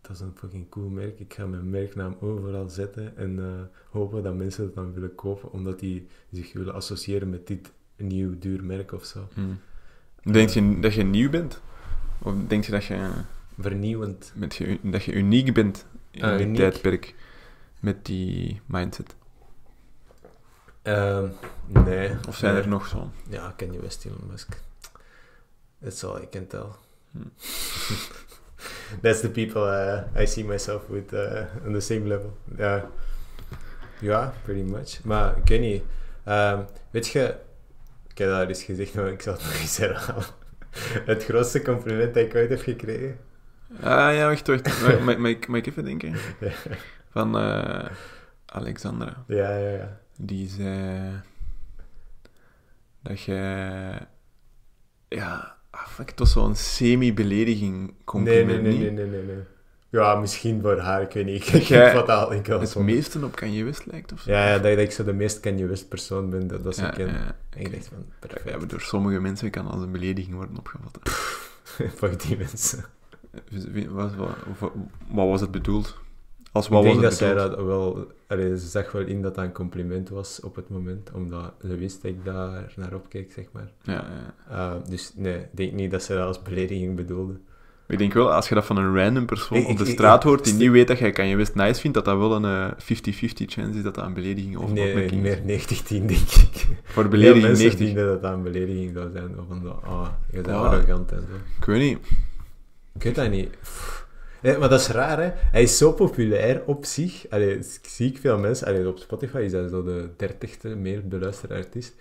dat is een fucking cool merk. Ik ga mijn merknaam overal zetten en hopen dat mensen het dan willen kopen, omdat die zich willen associëren met dit nieuw duur merk of zo. Hmm. Denk je dat je nieuw bent? Of denk je dat je, Vernieuwend. met je, dat je uniek bent in dit uniek. tijdperk? Met die mindset? Ehm, nee. Of zijn nee. er nog zo? Ja, ken je West Elon Musk. That's all I can tell. Hmm. [LAUGHS] That's the people uh, I see myself with uh, on the same level. Ja, pretty much. Maar ik weet niet. Ehm, weet je, ik heb dat al eens gezegd, maar ik zal het nog eens herhalen. [LAUGHS] Het grootste compliment dat ik ooit heb gekregen. Ah ja, wacht, wacht. [LAUGHS] Mag, ik, even denken? Van eh, Alexandra. Ja, ja, ja. Die zei dat je... Ja, ah, fuck, het was zo'n semi-belediging compliment, nee, nee, nee, nee, nee, nee. Ja, misschien voor haar, ik weet niet. [LAUGHS] Ik ik wat al al Het meeste op Kanye West lijkt of zo. Ja, ja, dat, dat ik zo de meest Kanye West persoon ben dat, dat ze Ja, ken. ja. En ik dacht van, Ja, perfect. maar door sommige mensen kan als een belediging worden opgevat. [LAUGHS] Fuck die mensen. Wat, wat, wat, wat was het bedoeld? Als ik wat was denk het dat zij dat wel... Allee, ze zag wel in dat dat een compliment was op het moment, omdat ze wist dat ik daar naar opkeek, zeg maar. Ja, ja. Uh, dus nee, ik denk niet dat ze dat als belediging bedoelde. Ik denk wel, als je dat van een random persoon Ik- op de ik- straat ik- hoort die niet weet dat jij Kanye West nice vindt, dat dat wel een eh, 50-50 chance is dat dat een belediging of nee, opmerking is. meer 90-10, denk ik. Voor belediging mensen 90. vinden dat dat een belediging zou zijn. Of van, ah, je bent arrogant en zo. Ik weet niet. Ik weet dat niet. Nee, maar dat is raar, hè. Hij is zo populair op zich. Allee, zie ik veel mensen... Allee, op Spotify is hij zo de dertigste meer beluisterde artiest.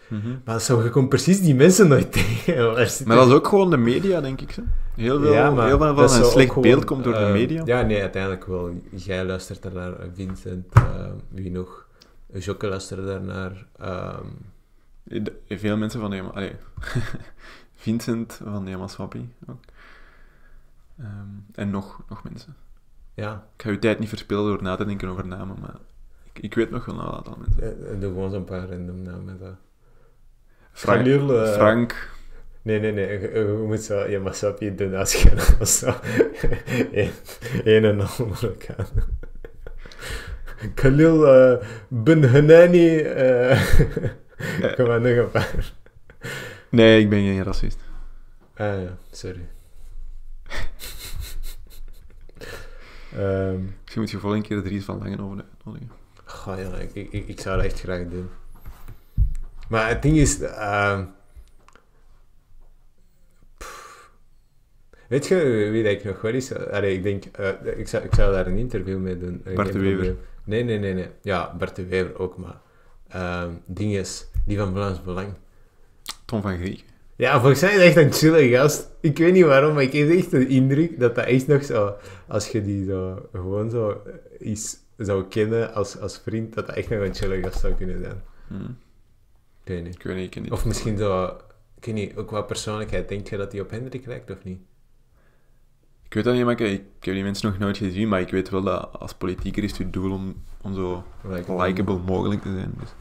Maar zo, je komt precies die mensen nooit [LAUGHS] tegen. Maar dat is ook gewoon de media, denk ik. Zo. Heel veel, Ja, maar heel veel van een slecht gewoon, beeld komt door de eh, media. Ja, nee, uiteindelijk wel. Jij luistert er naar Vincent, eh, wie nog? Jokke luisterde daarnaar. ehm De- Veel mensen van. Allee. [LAUGHS] Vincent van Yamaswapi ook. Ehm, en nog, nog mensen. ja, Ik ga je tijd niet verspillen door na te denken over namen, maar ik, ik weet nog wel een aantal mensen. eh, doe gewoon zo'n paar random namen. Zo. Frank, eh, Frank Nee, nee, nee. Je, je moet zo je doen je [LAUGHS] zo één en al Marokkaan. Khalil uh, Ben Hanani. [LAUGHS] eh Kom maar, nog een paar. Nee, ik ben geen racist. Ah ja, sorry. [LAUGHS] Ehm Misschien moet je volgende keer Dries van Langen over uitnodigen. goh, ja, ik, ik, ik zou dat echt graag doen. Maar het ding is... ehm, weet je wie dat ik nog wel is? Allee, ik denk... eh, ik, zou, ik zou daar een interview mee doen. Bart de Wever. Nee, nee, nee, nee. Ja, Bart de Wever ook, maar... ehm ding is, die van Vlaams Belang. Tom van Griek. Ja, volgens mij is echt een chille gast. Ik weet niet waarom, maar ik heb echt de indruk dat dat echt nog zo... Als je die zo gewoon zo iets zou kennen als, als vriend, dat dat echt nog een chille gast zou kunnen zijn. Hm. Ik weet niet. Ik weet niet, ik ken die. Of misschien zo... Ik weet niet, ook qua persoonlijkheid. Denk je dat hij op Hendrik lijkt of niet? Ik weet dat niet, maar ik, ik heb die mensen nog nooit gezien, maar ik weet wel dat als politieker is het doel om, om zo likable mogelijk te zijn. Dus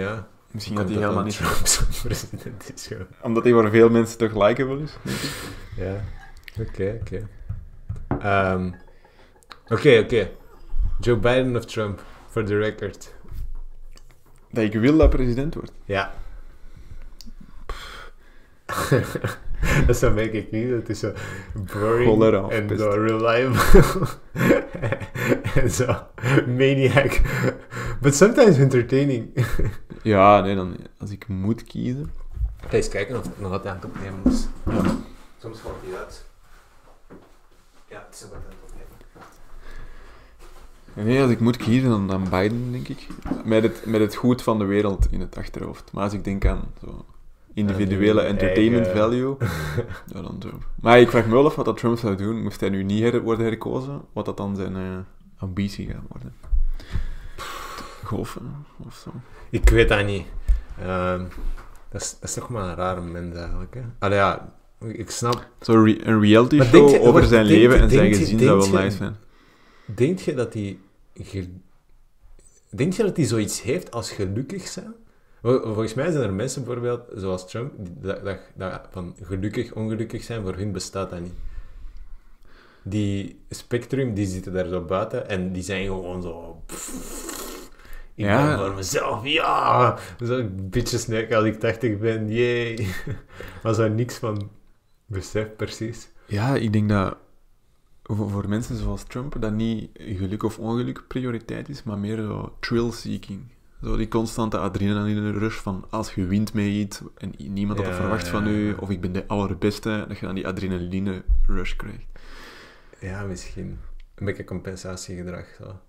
Ja. Misschien dat hij helemaal niet... Trump [LAUGHS] zo'n president is gewoon. Omdat hij voor veel mensen toch likable is. denk ik. Ja. Oké, oké. Ehm, Oké, oké. Joe Biden of Trump? For the record. Dat ik wil dat president wordt. Ja. [LAUGHS] dat is zo merk ik niet. Het is zo boring en reliable. [LAUGHS] en [LAUGHS] zo maniac. But sometimes entertaining. [LAUGHS] Ja, nee, dan, als ik moet kiezen... Ga eens kijken of het nog altijd aan het opnemen is. Ja. Soms valt hij uit. Ja, het is nog altijd aan het opnemen. Nee, als ik moet kiezen, dan, dan Biden, denk ik. Met het, met het goed van de wereld in het achterhoofd. Maar als ik denk aan zo individuele die entertainment eigen- value, [LAUGHS] ja, dan Trump. Maar ik vraag me wel af wat dat Trump zou doen, moest hij nu niet her- worden herkozen, wat dat dan zijn eh, ambitie gaat worden. Golfen of zo. Ik weet dat niet. Ehm, dat, is, dat is toch maar een rare mens eigenlijk. Hè? Allee, ja, ik snap. Zo re- een reality Maar show je- over zijn denk leven en zijn je- gezin zou wel nice zijn. Denk je dat hij. Denk je dat hij zoiets heeft als gelukkig zijn? Vol- Volgens mij zijn er mensen bijvoorbeeld, zoals Trump, die, dat, dat, dat van gelukkig, ongelukkig zijn, voor hun bestaat dat niet. Die spectrum, die zitten daar zo buiten en die zijn gewoon zo... Ik Ja. ben voor mezelf, ja! Zo'n beetje snek als ik 80 ben, jee! [LAUGHS] Maar zo niks van besef precies. Ja, ik denk dat voor, mensen zoals Trump dat niet geluk of ongeluk prioriteit is, maar meer zo thrill-seeking. Zo die constante adrenaline rush van als je wint met iets en niemand had dat Ja, verwacht ja, van u, of ik ben de allerbeste, dat je dan die adrenaline rush krijgt. Ja, misschien. Een beetje compensatiegedrag, zo.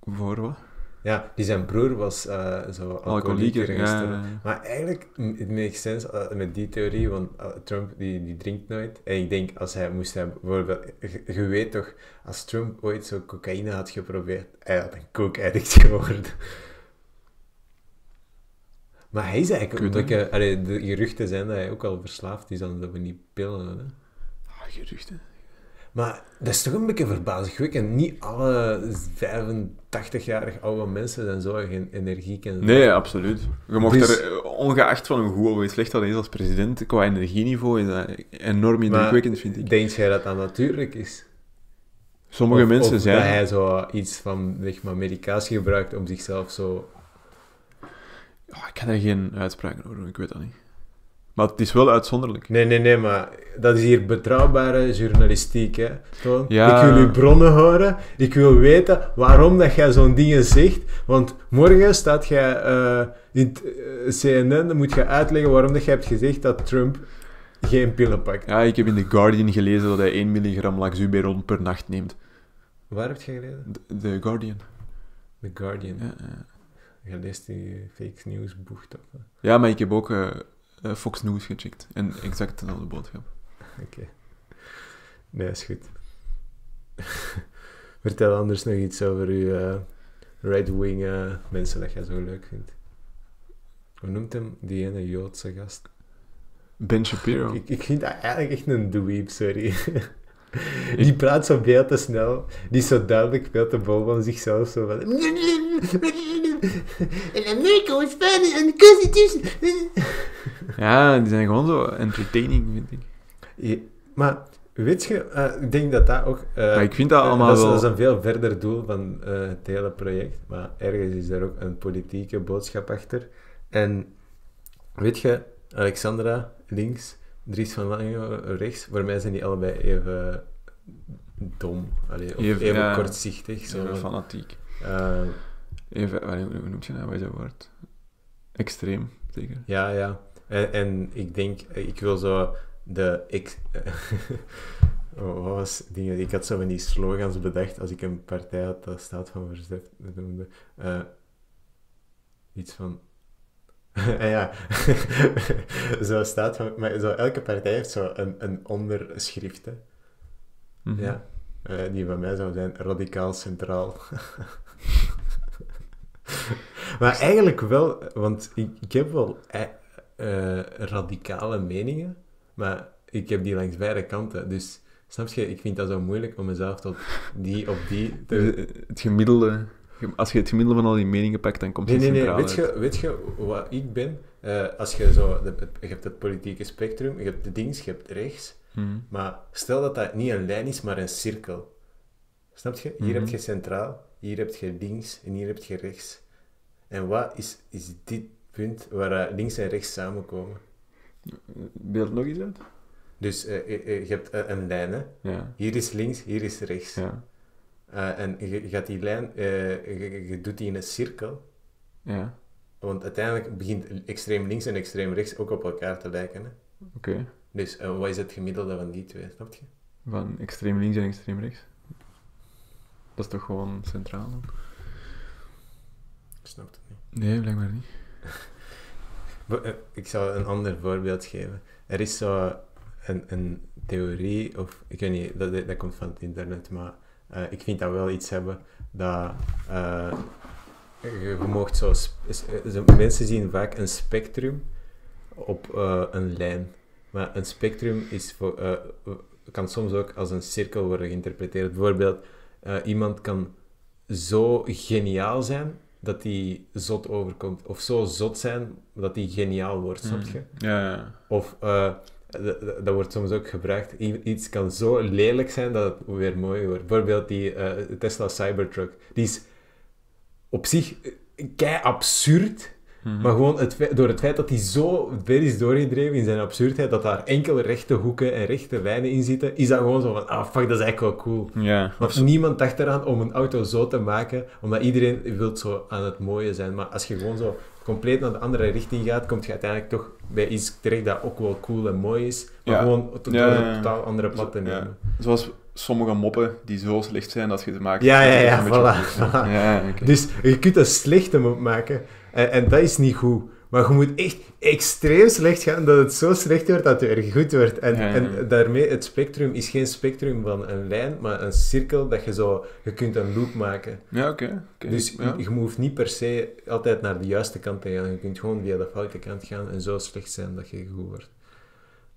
Voor wat? Ja, die zijn broer was eh, zo alcoholieker ja. Maar eigenlijk, m- it makes sense eh, met die theorie, want eh, Trump die, die drinkt nooit. En ik denk, als hij moest hebben, bijvoorbeeld, je, weet toch, als Trump ooit zo cocaïne had geprobeerd, hij had een coke addict [LAUGHS] geworden. Maar hij is eigenlijk, het je, allee, de geruchten zijn dat hij ook al verslaafd is aan die pillen. Hè? Ah, geruchten. Maar dat is toch een beetje verbazingwekkend. Niet alle 85-jarige oude mensen zijn zo geen energie kennen. Nee, absoluut. Je mocht Dus- er, eh, ongeacht van hoe goed of hoe slecht dat is als president, qua energieniveau is dat enorm indrukwekkend, vind ik. Denk jij dat dat natuurlijk is? Sommige Of- mensen of zijn... dat hij zo iets van zeg maar, medicatie gebruikt om zichzelf zo... Oh, ik kan daar geen uitspraken over doen, ik weet dat niet. Maar het is wel uitzonderlijk. Nee, nee, nee, maar dat is hier betrouwbare journalistiek, hè. Toon? Ja. Ik wil uw bronnen horen. Ik wil weten waarom dat jij zo'n dingen zegt. Want morgen staat jij eh, in eh, CNN, dan moet je uitleggen waarom dat jij hebt gezegd dat Trump geen pillen pakt. Ja, ik heb in The Guardian gelezen dat hij 1 milligram Laxuberon per nacht neemt. Waar heb je gelezen? The, The Guardian. The Guardian. Ja, ja. Je leest die fake news hè? ja, maar ik heb ook eh, eh, Fox News gecheckt. En exact dezelfde boodschap. Oké. Nee, is goed. [LAUGHS] Vertel anders nog iets over uw eh, right-wing eh, mensen dat jij zo leuk vindt. Hoe noemt hem die ene Joodse gast? Ben Shapiro. Ik, ik vind dat eigenlijk echt een dweeb, sorry. [LAUGHS] [LAUGHS] Die praat zo veel te snel. Die is zo duidelijk veel te vol van zichzelf. Zo van... En Amerika fijn en de constitution. [LAUGHS] Ja, die zijn gewoon zo entertaining, vind ik. Ja, maar weet je, eh, ik denk dat dat ook... eh, Maar ik vind dat allemaal dat, is, wel... dat is een veel verder doel van eh, het hele project. Maar ergens is er ook een politieke boodschap achter. En weet je, Alexandra links, Dries van Lange rechts. Voor mij zijn die allebei even dom. Allee, of Even, even, ja. kortzichtig. Zo. Zo fanatiek. Eh, Even, hoe noemt je dat? Wat is dat woord? Extreem, zeker. Ja, ja. En, en ik denk, eh, ik wil zo de... Ex, [LAUGHS] oh, wat was dingen? Ik had zo van die slogans bedacht als ik een partij had dat staat van verzet noemde. Eh, iets van... [LAUGHS] ja, [LAUGHS] zo staat van... Maar zo, elke partij heeft zo een, een onderschrift, hè. Mhm. Ja. Eh, die bij mij zou zijn radicaal centraal. [LAUGHS] maar eigenlijk wel, want ik, ik heb wel eh, eh, radicale meningen, maar ik heb die langs beide kanten. Dus snap je, ik vind dat zo moeilijk om mezelf tot die op die te... Het gemiddelde... Als je het gemiddelde van al die meningen pakt, dan komt Nee, het nee, nee. centraal Weet je, weet je wat ik ben? Eh, als je zo... de- je hebt het politieke spectrum, je hebt de dings, je hebt rechts. Mhm. Maar stel dat dat niet een lijn is, maar een cirkel. Snap je? Hier Mhm. heb je centraal, hier heb je links en hier heb je rechts. En wat is, is dit punt waar eh, links en rechts samenkomen? Beeld nog eens uit? Dus eh, eh, je hebt een lijn, hè? Ja. Hier is links, hier is rechts. Ja. Eh, en je, gaat die lijn, eh, je, doet die in een cirkel. Ja. Want uiteindelijk begint extreem links en extreem rechts ook op elkaar te lijken. Hè? Oké. Dus eh, wat is het gemiddelde van die twee, snap je? Van extreem links en extreem rechts. Dat is toch gewoon centraal dan? Ik snap het niet. Nee, blijkbaar niet. [LAUGHS] Ik zal een ander voorbeeld geven. Er is zo een, een theorie, of ik weet niet, dat, dat komt van het internet, maar eh, ik vind dat wel iets hebben dat eh, je, je zo, is- eh, zo- mensen zien vaak een spectrum op een lijn. Maar een spectrum is voor, kan soms ook als een cirkel worden geïnterpreteerd. Bijvoorbeeld, iemand kan zo geniaal zijn dat hij zot overkomt. Of zo zot zijn dat hij geniaal wordt, snap je? Ja, ja. Of, dat wordt soms ook gebruikt, iets kan zo lelijk zijn dat het weer mooi wordt. Bijvoorbeeld die eh, Tesla Cybertruck. Die is op zich eh, kei absurd, Mhm. maar gewoon het feit- door het feit dat hij zo ver is doorgedreven in zijn absurdheid, dat daar enkele rechte hoeken en rechte lijnen in zitten, is dat gewoon zo van, ah fuck, dat is eigenlijk wel cool. Ja. Want niemand dacht eraan om een auto zo te maken, omdat iedereen wil zo aan het mooie zijn. Maar als je gewoon zo compleet naar de andere richting gaat, kom je uiteindelijk toch bij iets terecht dat ook wel cool en mooi is, maar Ja. gewoon tot Ja, totaal andere pad te Ja. nemen. Zoals sommige moppen die zo slecht zijn dat je ze maakt. Ja, ja, ja, voilà. Dus je kunt een slechte mop maken en, en dat is niet goed. Maar je moet echt extreem slecht gaan dat het zo slecht wordt dat het weer goed wordt. En, Ja, ja, ja. en daarmee, het spectrum is geen spectrum van een lijn, maar een cirkel dat je zo... Je kunt een loop maken. Ja, oké. Dus ja. je, je hoeft niet per se altijd naar de juiste kant te gaan. Je kunt gewoon via de foute kant gaan en zo slecht zijn dat je goed wordt.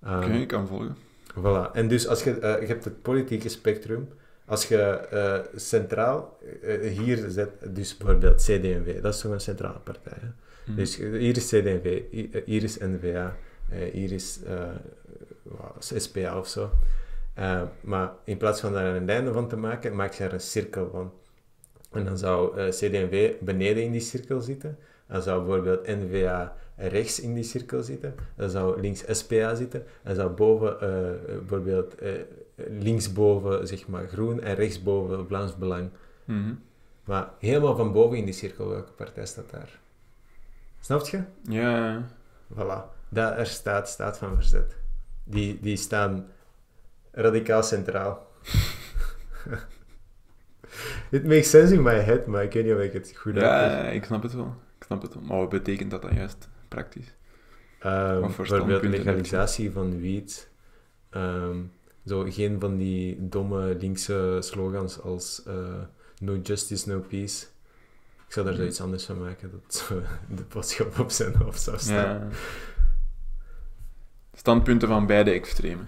Ehm, Oké, ik kan volgen. Voilà. En dus als je, eh, je hebt het politieke spectrum. Als je eh, centraal eh, hier zet, dus bijvoorbeeld CD&V, dat is toch een centrale partij. Hè? Mhm. Dus hier is CD&V, eh, hier is N-VA, eh, hier is eh, SPA of zo. Eh, maar in plaats van daar een lijn van te maken, maak je er een cirkel van. En dan zou eh, CD&V beneden in die cirkel zitten. Dan zou bijvoorbeeld N-VA rechts in die cirkel zitten. Dan zou links SPA zitten. En zou boven eh, bijvoorbeeld eh, linksboven zeg maar groen en rechtsboven Vlaams Belang. Mhm. Maar helemaal van boven in die cirkel, welke partij staat daar? Snap je? Ja, Voilà. Daar staat Staat van Verzet. Die, die staan radicaal centraal. [LAUGHS] It makes sense in my head, maar ik weet niet of ik het goed ja, heb. ik snap het wel. Ik snap het wel. Maar wat betekent dat dan juist praktisch? Voor bijvoorbeeld legalisatie van wiet. Ehm, zo, geen van die domme linkse slogans als eh, no justice, no peace. Ik zou daar zoiets anders van maken, dat [LAUGHS] de boodschap op zijn hoofd zou staan. Ja. Standpunten van beide extremen.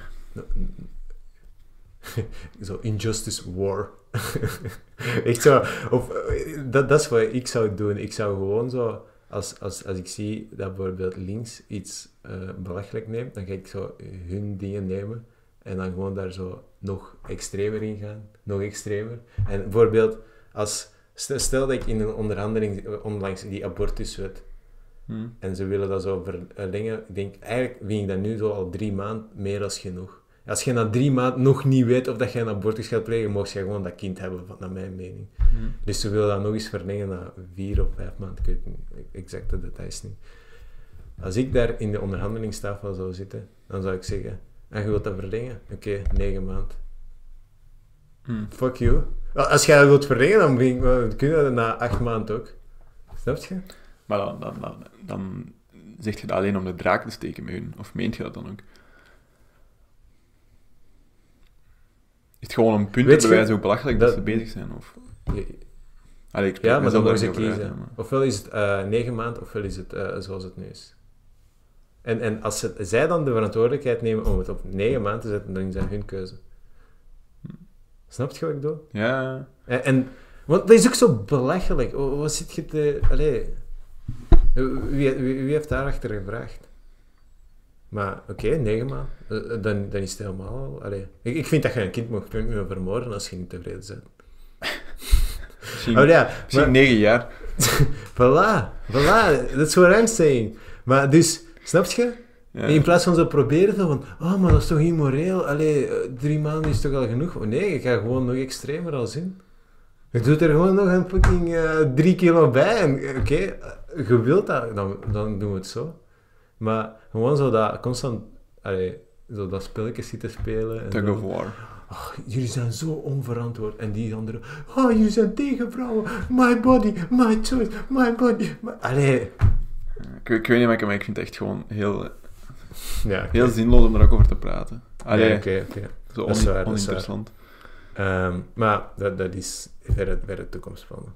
[LAUGHS] Zo, injustice war. [LAUGHS] Echt zo. Of, eh, dat, dat is wat ik zou doen. Ik zou gewoon zo, als, als, als ik zie dat bijvoorbeeld links iets eh, belachelijk neemt, dan ga ik zo hun dingen nemen en dan gewoon daar zo nog extremer in gaan. Nog extremer. En bijvoorbeeld, als, stel, dat ik in een onderhandeling eh, onlangs die abortuswet Hm. en ze willen dat zo verlengen. Ik denk, eigenlijk vind ik dat nu zo al drie maanden meer dan genoeg. Als je na drie maanden nog niet weet of dat je een abortus gaat plegen, mocht je gewoon dat kind hebben, naar mijn mening. Hm. Dus ze willen dat nog eens verlengen na vier of vijf maanden. Ik weet niet, exact de details niet. Als ik daar in de onderhandelingstafel zou zitten, dan zou ik zeggen, en je wilt dat verlengen? Oké, negen maanden. Hm. Fuck you. Als jij dat wilt verlengen, dan wel, kun je dat na acht maanden ook. Snap je? Maar dan, dan, dan, dan zeg je dat alleen om de draak te steken met hun. Of meent je dat dan ook? Is het gewoon een punt te bewijzen hoe belachelijk dat, dat- ze bezig zijn? Of... Allee, ik Ja, maar dan mogen ze kiezen. uit, maar- Ofwel is het eh, negen maanden, ofwel is het eh, zoals het nu is. En, en als ze, zij dan de verantwoordelijkheid nemen om het op negen maanden te zetten, dan is dat hun keuze. Snap je wat ik bedoel? Ja, En, en, want dat is ook zo belachelijk. Wa- Wat zit je te... Allee, wie, wie, wie heeft daarachter gevraagd? Maar oké, negen maanden. Eh, eh, Dan, dan is het helemaal... Allee. Ik, ik vind dat je een kind mag kunnen vermoorden als je niet tevreden bent. misschien, Oh ja, misschien maar- negen jaar. [LAUGHS] Voilà, voilà, that's what I'm saying. Maar dus, snap je? Ja. In plaats van zo proberen te van, oh, maar dat is toch immoreel? Allee, eh, drie maanden is toch al genoeg? Oh, nee, ik ga gewoon nog extremer als in. Je doet er gewoon nog een fucking eh, drie kilo bij en eh, oké, je wilt dat, dan, dan doen we het zo. Maar gewoon zo dat constant, allee, zo dat spelletje zitten spelen. En Tug of war. Oh, jullie zijn zo onverantwoord. En die anderen, oh, jullie zijn tegen vrouwen. My body, my choice, my body. My... Allee. Ik, weet- ik weet niet, maar ik, maar ik vind het echt gewoon heel, Ja, heel zinloos om er ook over te praten. Allee, Ja, oké, oké. zo Dat is on- waar, dat is oninteressant. Ehm, maar dat, dat is verre, verre toekomstplannen.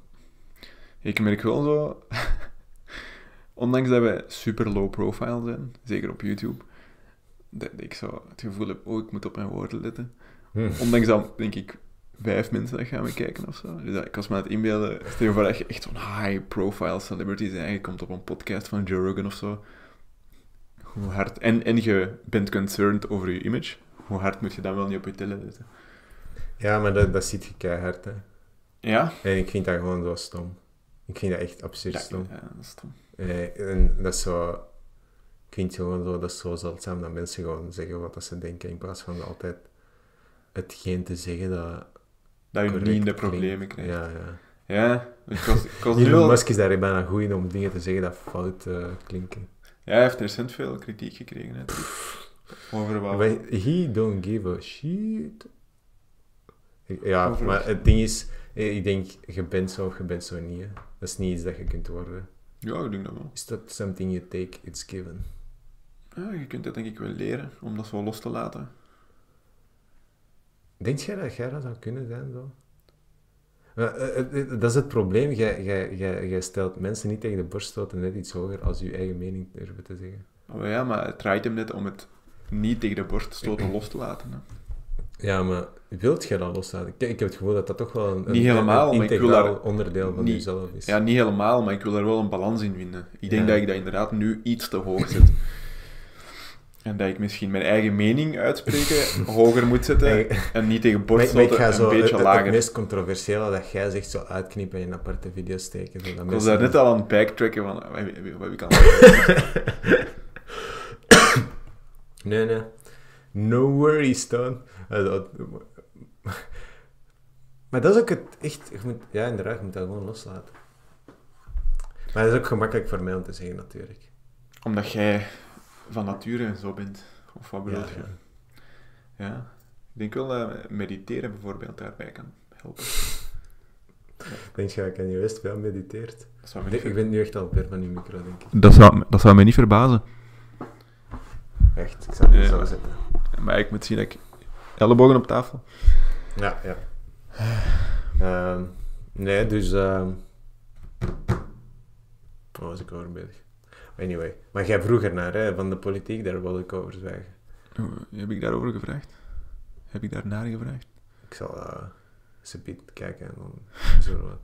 Ik merk wel zo, [LAUGHS] ondanks dat wij super low profile zijn, zeker op YouTube, dat ik zo het gevoel heb, oh, ik moet op mijn woorden letten. Hm. Ondanks dat, denk ik, vijf mensen dat gaan bekijken of zo. Dus dat, ik was me aan het inbeelden, stel je voor dat je echt zo'n high-profile celebrity bent, je komt op een podcast van Joe Rogan of zo. Hoe hard... En, en je bent concerned over je image. Hoe hard moet je dan wel niet op je tellen zetten? Ja, maar dat, dat ziet je keihard, hè. Ja? En ik vind dat gewoon zo stom. Ik vind dat echt absurd Ja, stom. ja, dat is stom. Eh, en dat is zo... Ik vind gewoon zo, dat is zo zeldzaam dat mensen gewoon zeggen wat dat ze denken, in plaats van altijd hetgeen te zeggen dat Dat je niet in de klinkt. problemen krijgt. Ja, ja. Ja, ik was, ik was nu Elon wel... Musk is daar bijna goed in om dingen te zeggen dat fout eh, klinken. Ja, hij heeft recent veel kritiek gekregen. Hè, over wat... He don't give a shit. Ja, Over maar het ding is, eh, ik denk, je bent zo of je bent zo niet. Hè. Dat is niet iets dat je kunt worden. Ja, ik denk dat wel. Is dat something you take, it's given. Ja, je kunt dat denk ik wel leren, om dat zo los te laten. Denk jij dat jij dat zou kunnen zijn, zo? Maar, eh, eh, eh, dat is het probleem. Jij, stelt mensen niet tegen de borst stoten net iets hoger als je eigen mening durven te zeggen. Maar ja, maar het draait hem net om het niet tegen de borst stoten los te laten. Hè. Ja, maar wilt je dat loslaten? Ik, ik heb het gevoel dat dat toch wel een, Niet helemaal, een maar ik wil integraal daar onderdeel van niet- jezelf is. Ja, niet helemaal, maar ik wil daar wel een balans in vinden. Ik denk Ja. dat ik dat inderdaad nu iets te hoog zet. En dat ik misschien mijn eigen mening uitspreken hoger moet zetten [LAUGHS] Nee. en niet tegen ga een zo beetje het, het, lager. meest controversiële dat jij zegt zo uitknippen en in aparte video's steken. Zodat Ik was daar net al aan het backtracken van... Wat heb ik- al [LAUGHS] Nee, nee. No worries, Toon. Eh, dat- Maar dat is ook het echt... Je moet, ja, inderdaad, je moet dat gewoon loslaten. Maar dat is ook gemakkelijk voor mij om te zeggen, natuurlijk. Omdat jij van nature zo bent. Of wat bedoel Ja, je? ja. Ja. Ik denk wel dat mediteren bijvoorbeeld daarbij kan helpen. Denk je dat ik aan je West veel mediteert? Zou me Ik, niet, ik ben nu echt al ver van die micro, denk ik. dat zou, dat zou mij niet verbazen. Echt, ik zal het Ja. zo zetten. Maar ik moet zien dat ik... Ellebogen op tafel. Ja, ja. Ehm, nee, dus... ehm Wat was ik over bezig? Anyway. Maar jij vroeg ernaar, hè, van de politiek, daar wil ik over zwijgen. Hoe- Heb ik daarover gevraagd? Heb ik daar naar gevraagd? Ik zal eens een beetje kijken en dan [LAUGHS] zullen we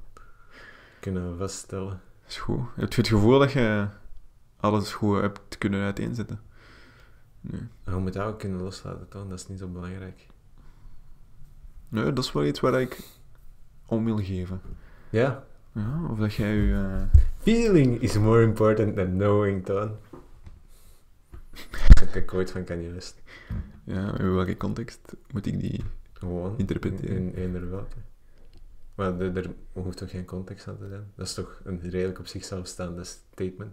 kunnen vaststellen. Is goed. Heb je het gevoel dat je alles goed hebt kunnen uiteenzetten? Nee. Je moet dat ook kunnen loslaten, toch? Dat is niet zo belangrijk. Nee, dat is wel iets waar ik om wil geven. Ja. Ja, of dat jij je... eh, Feeling is more important than knowing, Toon. [LAUGHS] Dat heb ik ooit van Kanye West. ja, in welke context moet ik die... Gewoon. Interpreteren. In, eender welke. Maar er, er hoeft toch geen context aan te zijn? Dat is toch een redelijk op zichzelf staande statement?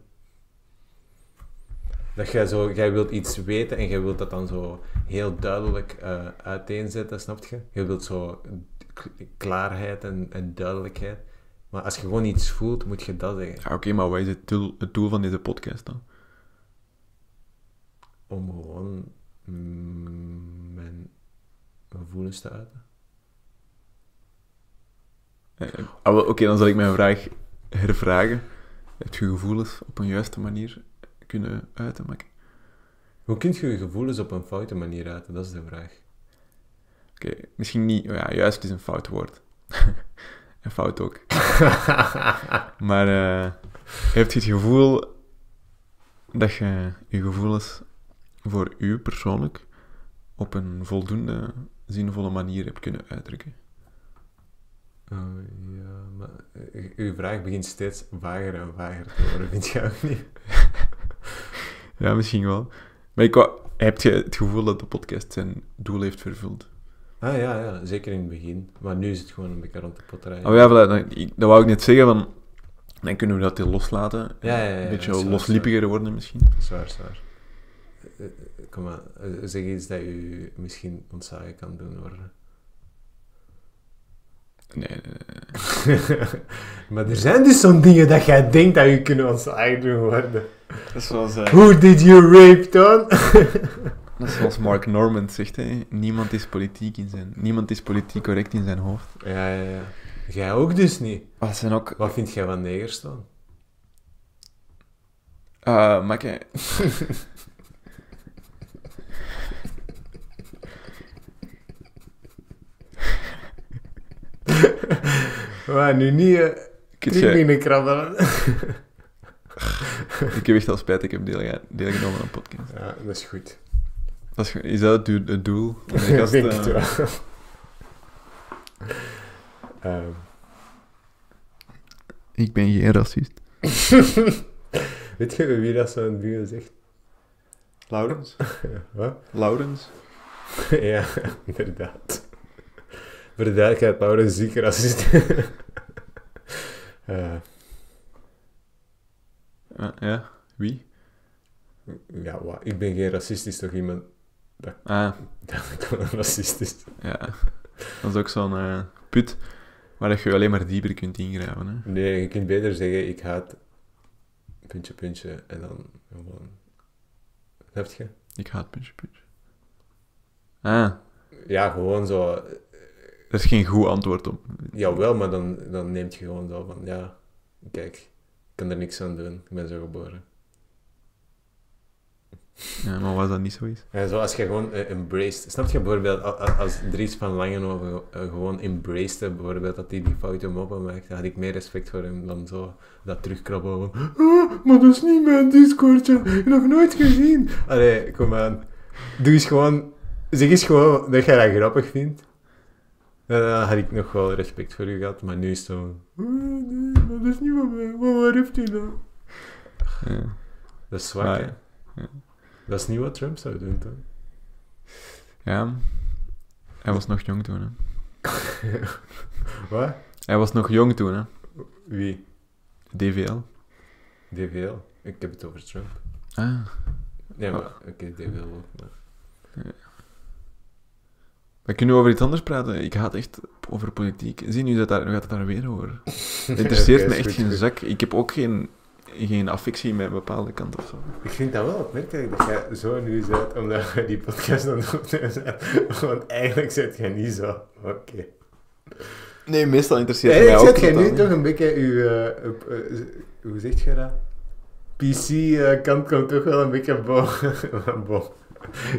Dat jij zo, jij wilt iets weten en jij wilt dat dan zo heel duidelijk eh, uiteenzetten, snap je? Je wilt zo klaarheid en, en duidelijkheid. Maar als je gewoon iets voelt, moet je dat zeggen. Ja, oké, maar wat is het doel, het doel van deze podcast dan? Om gewoon mm, mijn gevoelens te uiten. Ah, Oké, dan zal ik mijn vraag hervragen. Heb je gevoelens op een juiste manier kunnen uiten? Hoe kun je je gevoelens op een foute manier uiten? Dat is de vraag. Oké, misschien niet... Ja, juist is een fout woord. [LAUGHS] en fout ook. [LAUGHS] Maar eh, heb je het gevoel dat je je gevoelens voor u persoonlijk op een voldoende zinvolle manier hebt kunnen uitdrukken? Oh, ja, maar eh, uw vraag begint steeds vager en vager te worden, vind je ook niet? [LAUGHS] Ja, misschien wel. Maar ik heb je het gevoel dat de podcast zijn doel heeft vervuld? Ah ja, ja, zeker in het begin. Maar nu is het gewoon een beetje rond de potterij. Oh ja, ik- dat wou ik net zeggen, van, dan kunnen we dat heel loslaten. Ja, ja, ja, Een beetje dat losliepiger worden misschien. Zwaar, zwaar. Eh, eh, Kom maar, eh, zeg iets dat u misschien ontzagen kan doen worden. Nee, nee, nee. [LAUGHS] maar er zijn dus zo'n dingen dat jij denkt dat u kunnen ontzagen doen worden. Dat is zoals, eh, Who did you rape, Don? [LAUGHS] dat is zoals Mark Norman zegt, hè. niemand is politiek in zijn... Niemand is politiek correct in zijn hoofd. ja, ja, ja. Jij ook dus niet. Wat zijn ook... Wat vind jij van negers dan? Uh, maar kijk, [LAUGHS] Maar nu niet uh, kun terug jij- binnen krabbelen. ik heb echt al spijt, ik heb deel, deelgenomen aan een podcast. Ja, dat is goed. Dat is, is dat het doel? [LAUGHS] Ik denk eh, het wel. [LAUGHS] Ehm, Ik ben geen racist. [LAUGHS] weet je wie dat zo'n ding zegt? Laurens? Wat? Laurens? ja, inderdaad. Voor de duidelijkheid, Laura is racist. Eh, Ah, ja, wie? ja, wat? Ik ben geen racist, is toch iemand Ah, [LAUGHS] dat gewoon een racist is? ja. Dat is ook zo'n eh, put waar dat je alleen maar dieper kunt ingraven. Hè? Nee, je kunt beter zeggen, ik haat puntje, puntje, en dan gewoon... Heb je? Ik haat puntje, puntje. Ah, Ja, gewoon zo... dat is geen goed antwoord op. Jawel, maar dan, dan neemt je gewoon zo van, ja, kijk, ik kan er niks aan doen, ik ben zo geboren. Ja, maar was dat niet zo is? Ja, zoals je gewoon eh, embraced... Snap je bijvoorbeeld, als Dries van Langenhoven eh, gewoon embraced bijvoorbeeld, dat hij die foute moppen maakte, had ik meer respect voor hem dan zo dat terugkrabbelen van "Ah, maar dat is niet mijn Discordje, nog nooit gezien. Allee, kom aan. Doe eens gewoon... Zeg eens gewoon dat jij dat grappig vindt. En dan had ik nog wel respect voor u gehad, maar nu is het zo... "Ah, nee, maar dat is niet van mij, maar waar heeft hij nou? Ja. Dat is zwak, Ah, hè? ja. Dat is niet wat Trump zou doen, toch? ja. Hij was nog jong toen, hè. [LAUGHS] Wat? Hij was nog jong toen, hè. Wie? DVL. DVL? Ik heb het over Trump. Ah. Nee, maar oké, DVL ook. Maar. We kunnen over iets anders praten. Ik haat echt over politiek. Zie nu, dat daar, gaat het daar weer over. [LAUGHS] Het interesseert me echt goed, geen goed. zak. Ik heb ook geen, geen affectie met een bepaalde kant of zo. Ik vind dat wel opmerkelijk dat jij zo nu bent, omdat je die podcast aan het opnemen. Want eigenlijk zit jij niet zo. Oké. Nee, meestal interesseert het mij Eigenlijk ook zit jij nu toch een beetje uw... eh, eh, hoe zeg je dat? PC-kant komt toch wel een beetje [LAUGHS] boven.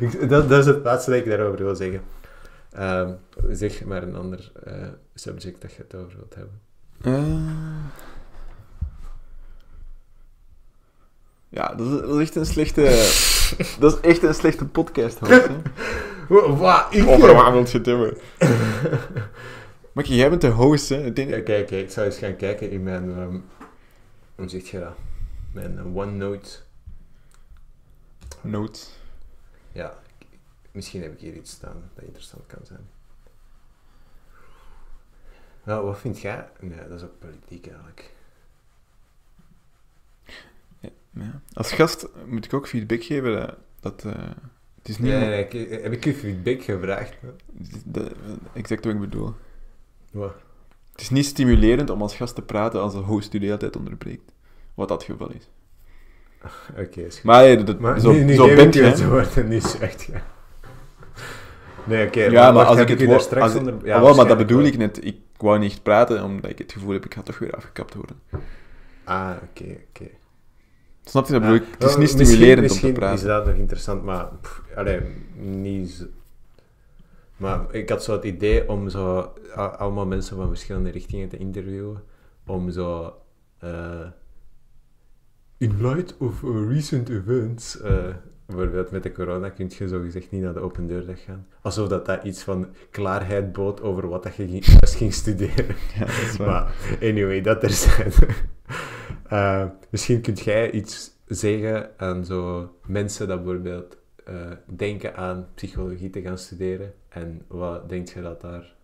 Ik- dat, dat is het laatste dat ik daarover wil zeggen. Ehm, zeg maar een ander eh, subject dat je het over wilt hebben. Eh. Ja, dat is, dat is echt een slechte... [LAUGHS] dat is echt een slechte podcast, host, hè. [LAUGHS] Wat? Ik? Over wat wil je het hebben? Maar [LAUGHS] jij bent de host, hè. Kijk, kijk, ik zou eens gaan kijken in mijn... ehm, hoe zeg je dat? Mijn eh, OneNote. Notes. Ja, ik- misschien heb ik hier iets staan dat interessant kan zijn. Nou, wat vind jij? Nee, dat is ook politiek eigenlijk. Ja. Als gast moet ik ook feedback geven dat... dat eh, het is niet... Nee, nee, nee, ik- heb ik je feedback gevraagd? dat- exact wat ik bedoel. Wat? Het is niet stimulerend om als gast te praten als de host u de hele tijd onderbreekt. Wat dat geval is. Oké, is goed. Maar, dat, Maar zo, nu, nu zo geef bent je, het hè. woord en nu zegt je. Nee, oké. Ja, maar als ik het woord... daar straks als- onder... Ah, wel, maar dat bedoel wel. ik net. Ik wou niet echt praten, omdat ik het gevoel heb, ik ga toch weer afgekapt worden. Ah, oké, oké. Snap je? Dat bedoel ik. Het is niet misschien- stimulerend om te Misschien praten. is dat nog interessant, maar... Pff, allee, niet zo... Maar ik had zo het idee om zo allemaal mensen van verschillende richtingen te interviewen. Om zo... eh, in light of uh, recent events... eh, bijvoorbeeld met de corona kun je zo gezegd niet naar de open deurdag gaan. Alsof dat, dat iets van klaarheid bood over wat dat je ging, [LAUGHS] juist ging studeren. Ja, dat. Maar anyway, dat er zijn. Eh, misschien kunt jij iets zeggen aan zo mensen dat bijvoorbeeld eh, denken aan psychologie te gaan studeren. En wat denk je dat daar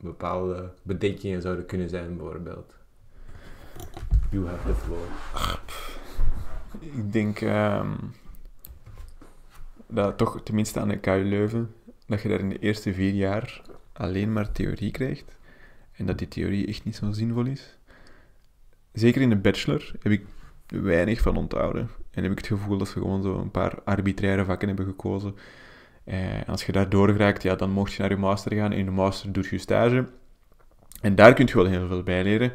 bepaalde bedenkingen zouden kunnen zijn, bijvoorbeeld? You have the floor. Ik denk ehm, dat toch, tenminste aan de KU Leuven, dat je daar in de eerste vier jaar alleen maar theorie krijgt. En dat die theorie echt niet zo zinvol is. Zeker in de bachelor heb ik weinig van onthouden. En heb ik het gevoel dat ze gewoon zo een paar arbitraire vakken hebben gekozen. Eh, en als je daar doorgeraakt, ja, dan mocht je naar je master gaan. En in de master doe je stage. En daar kun je wel heel veel bij leren.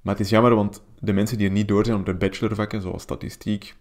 Maar het is jammer, want de mensen die er niet door zijn op de bachelorvakken, zoals statistiek,